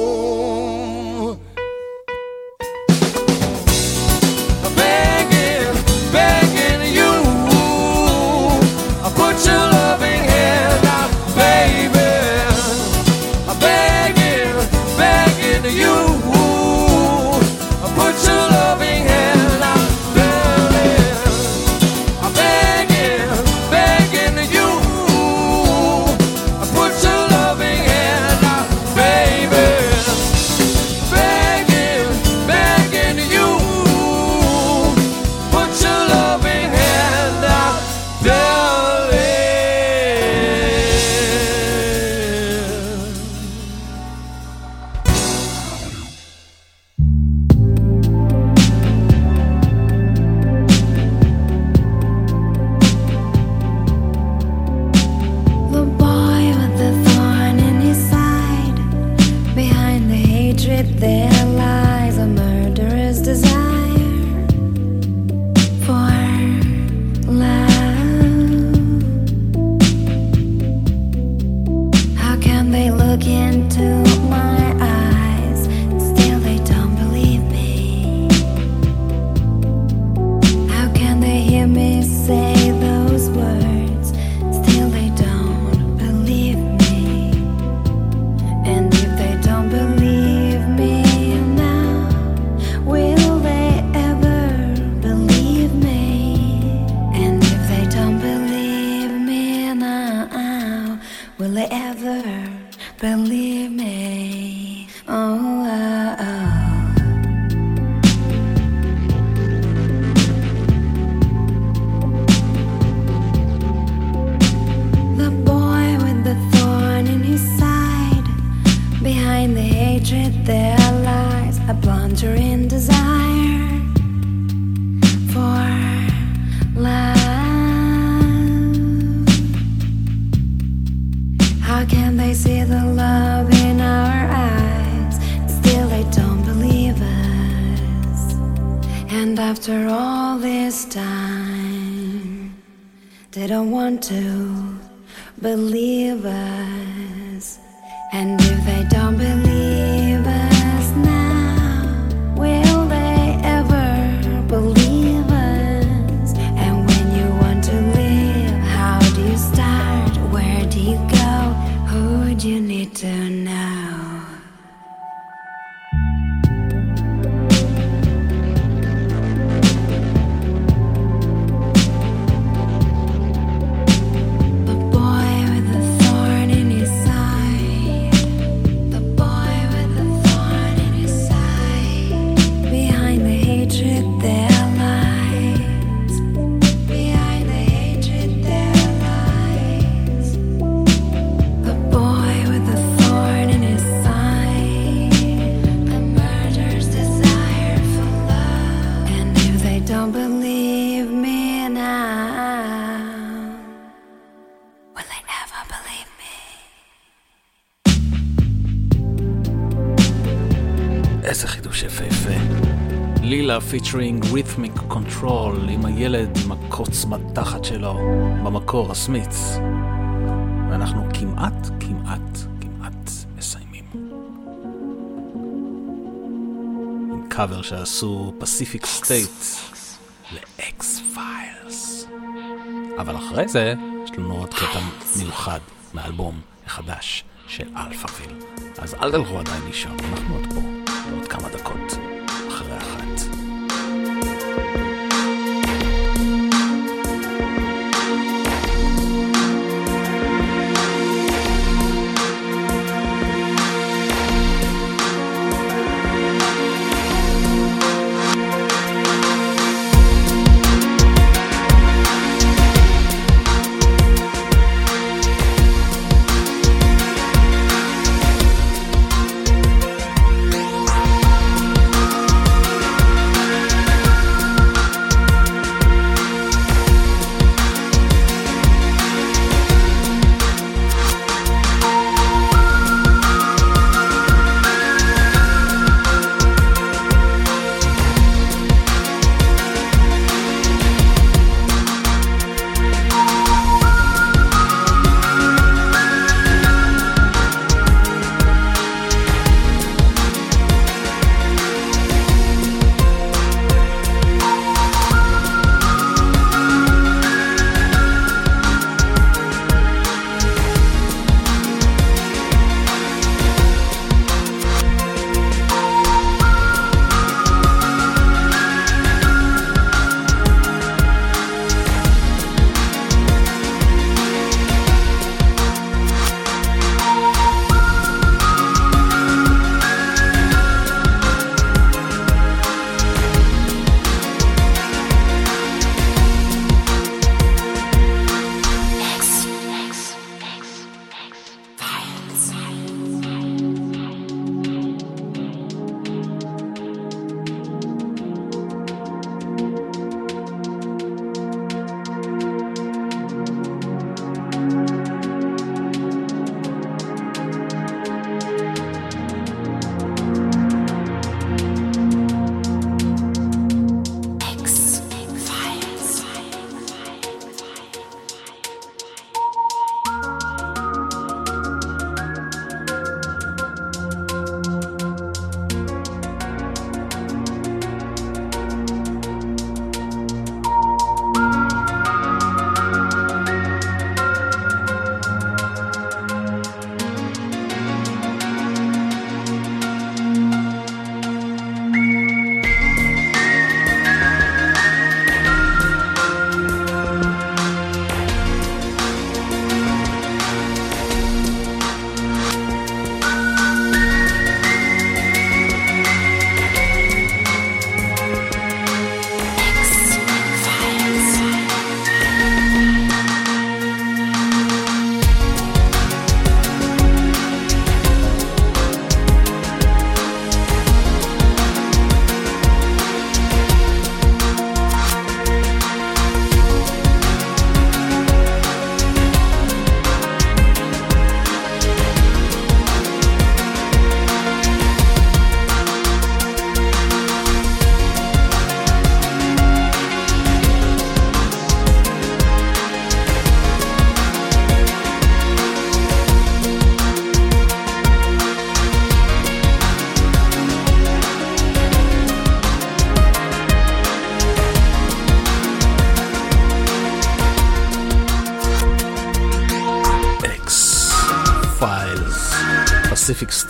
Don't want to believe us. And לילה featuring ריתמיק קונטרול עם הילד עם הקוץ בתחת שלו במקור הסמיץ. ואנחנו כמעט, כמעט, כמעט מסיימים. עם קאבר שעשו פסיפיק סטייט ל X-Files. אבל אחרי זה יש לנו עוד קטע מיוחד מהאלבום החדש של אלפאביל. אז אל תלכו עדיין לישון, אנחנו עוד פה, בעוד כמה דקות,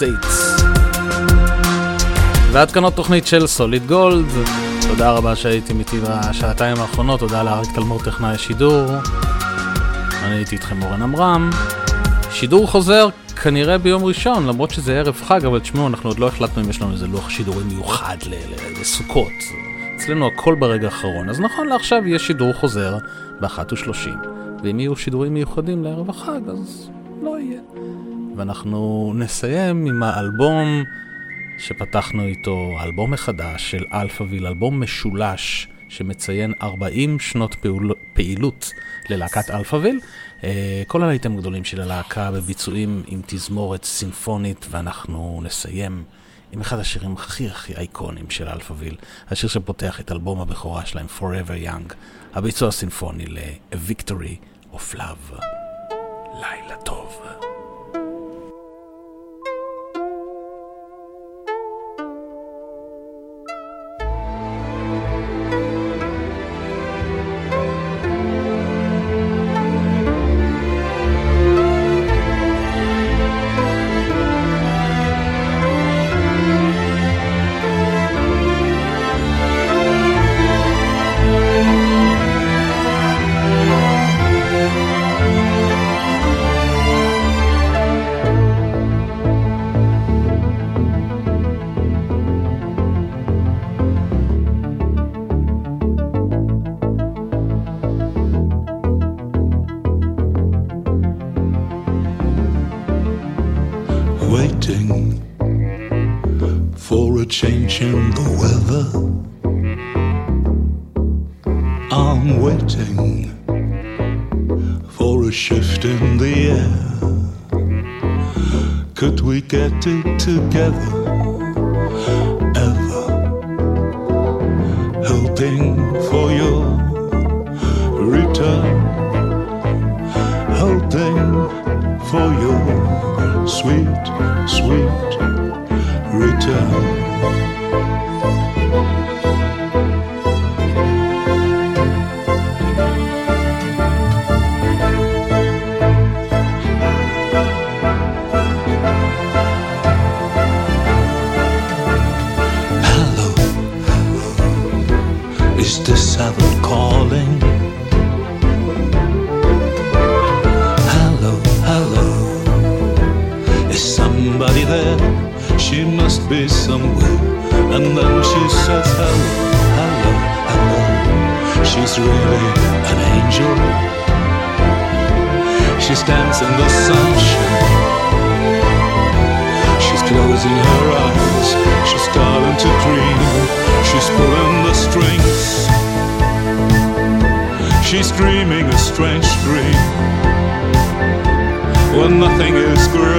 States. ועד כאן עוד תוכנית של סוליד גולד. תודה רבה שהייתם איתי בשעתיים האחרונות, תודה לאריק תלמור טכנאי השידור. אני הייתי איתכם אורן עמרם. שידור חוזר כנראה ביום ראשון, למרות שזה ערב חג, אבל תשמעו, אנחנו עוד לא החלטנו אם יש לנו איזה לוח שידורים מיוחד לסוכות. אצלנו הכל ברגע האחרון, אז נכון לעכשיו יש שידור חוזר ב-13:30, ואם יהיו שידורים מיוחדים לערב החג, אז יהיה. ואנחנו נסיים עם האלבום שפתחנו איתו, אלבום מחדש של אלפאביל, אלבום משולש שמציין 40 שנות פעול... פעילות ללהקת אלפאביל. אה, כל הלהיטים הגדולים של הלהקה בביצועים עם תזמורת סימפונית, ואנחנו נסיים עם אחד השירים הכי הכי אייקוניים של אלפאביל, השיר שפותח את אלבום הבכורה שלהם, Forever Young, הביצוע הסימפוני ל-A Victory of Love. לילה טוב. I'm waiting for a shift in the air. Could we get it together? Ever hoping for your return, hoping for your sweet, sweet return. When nothing is great.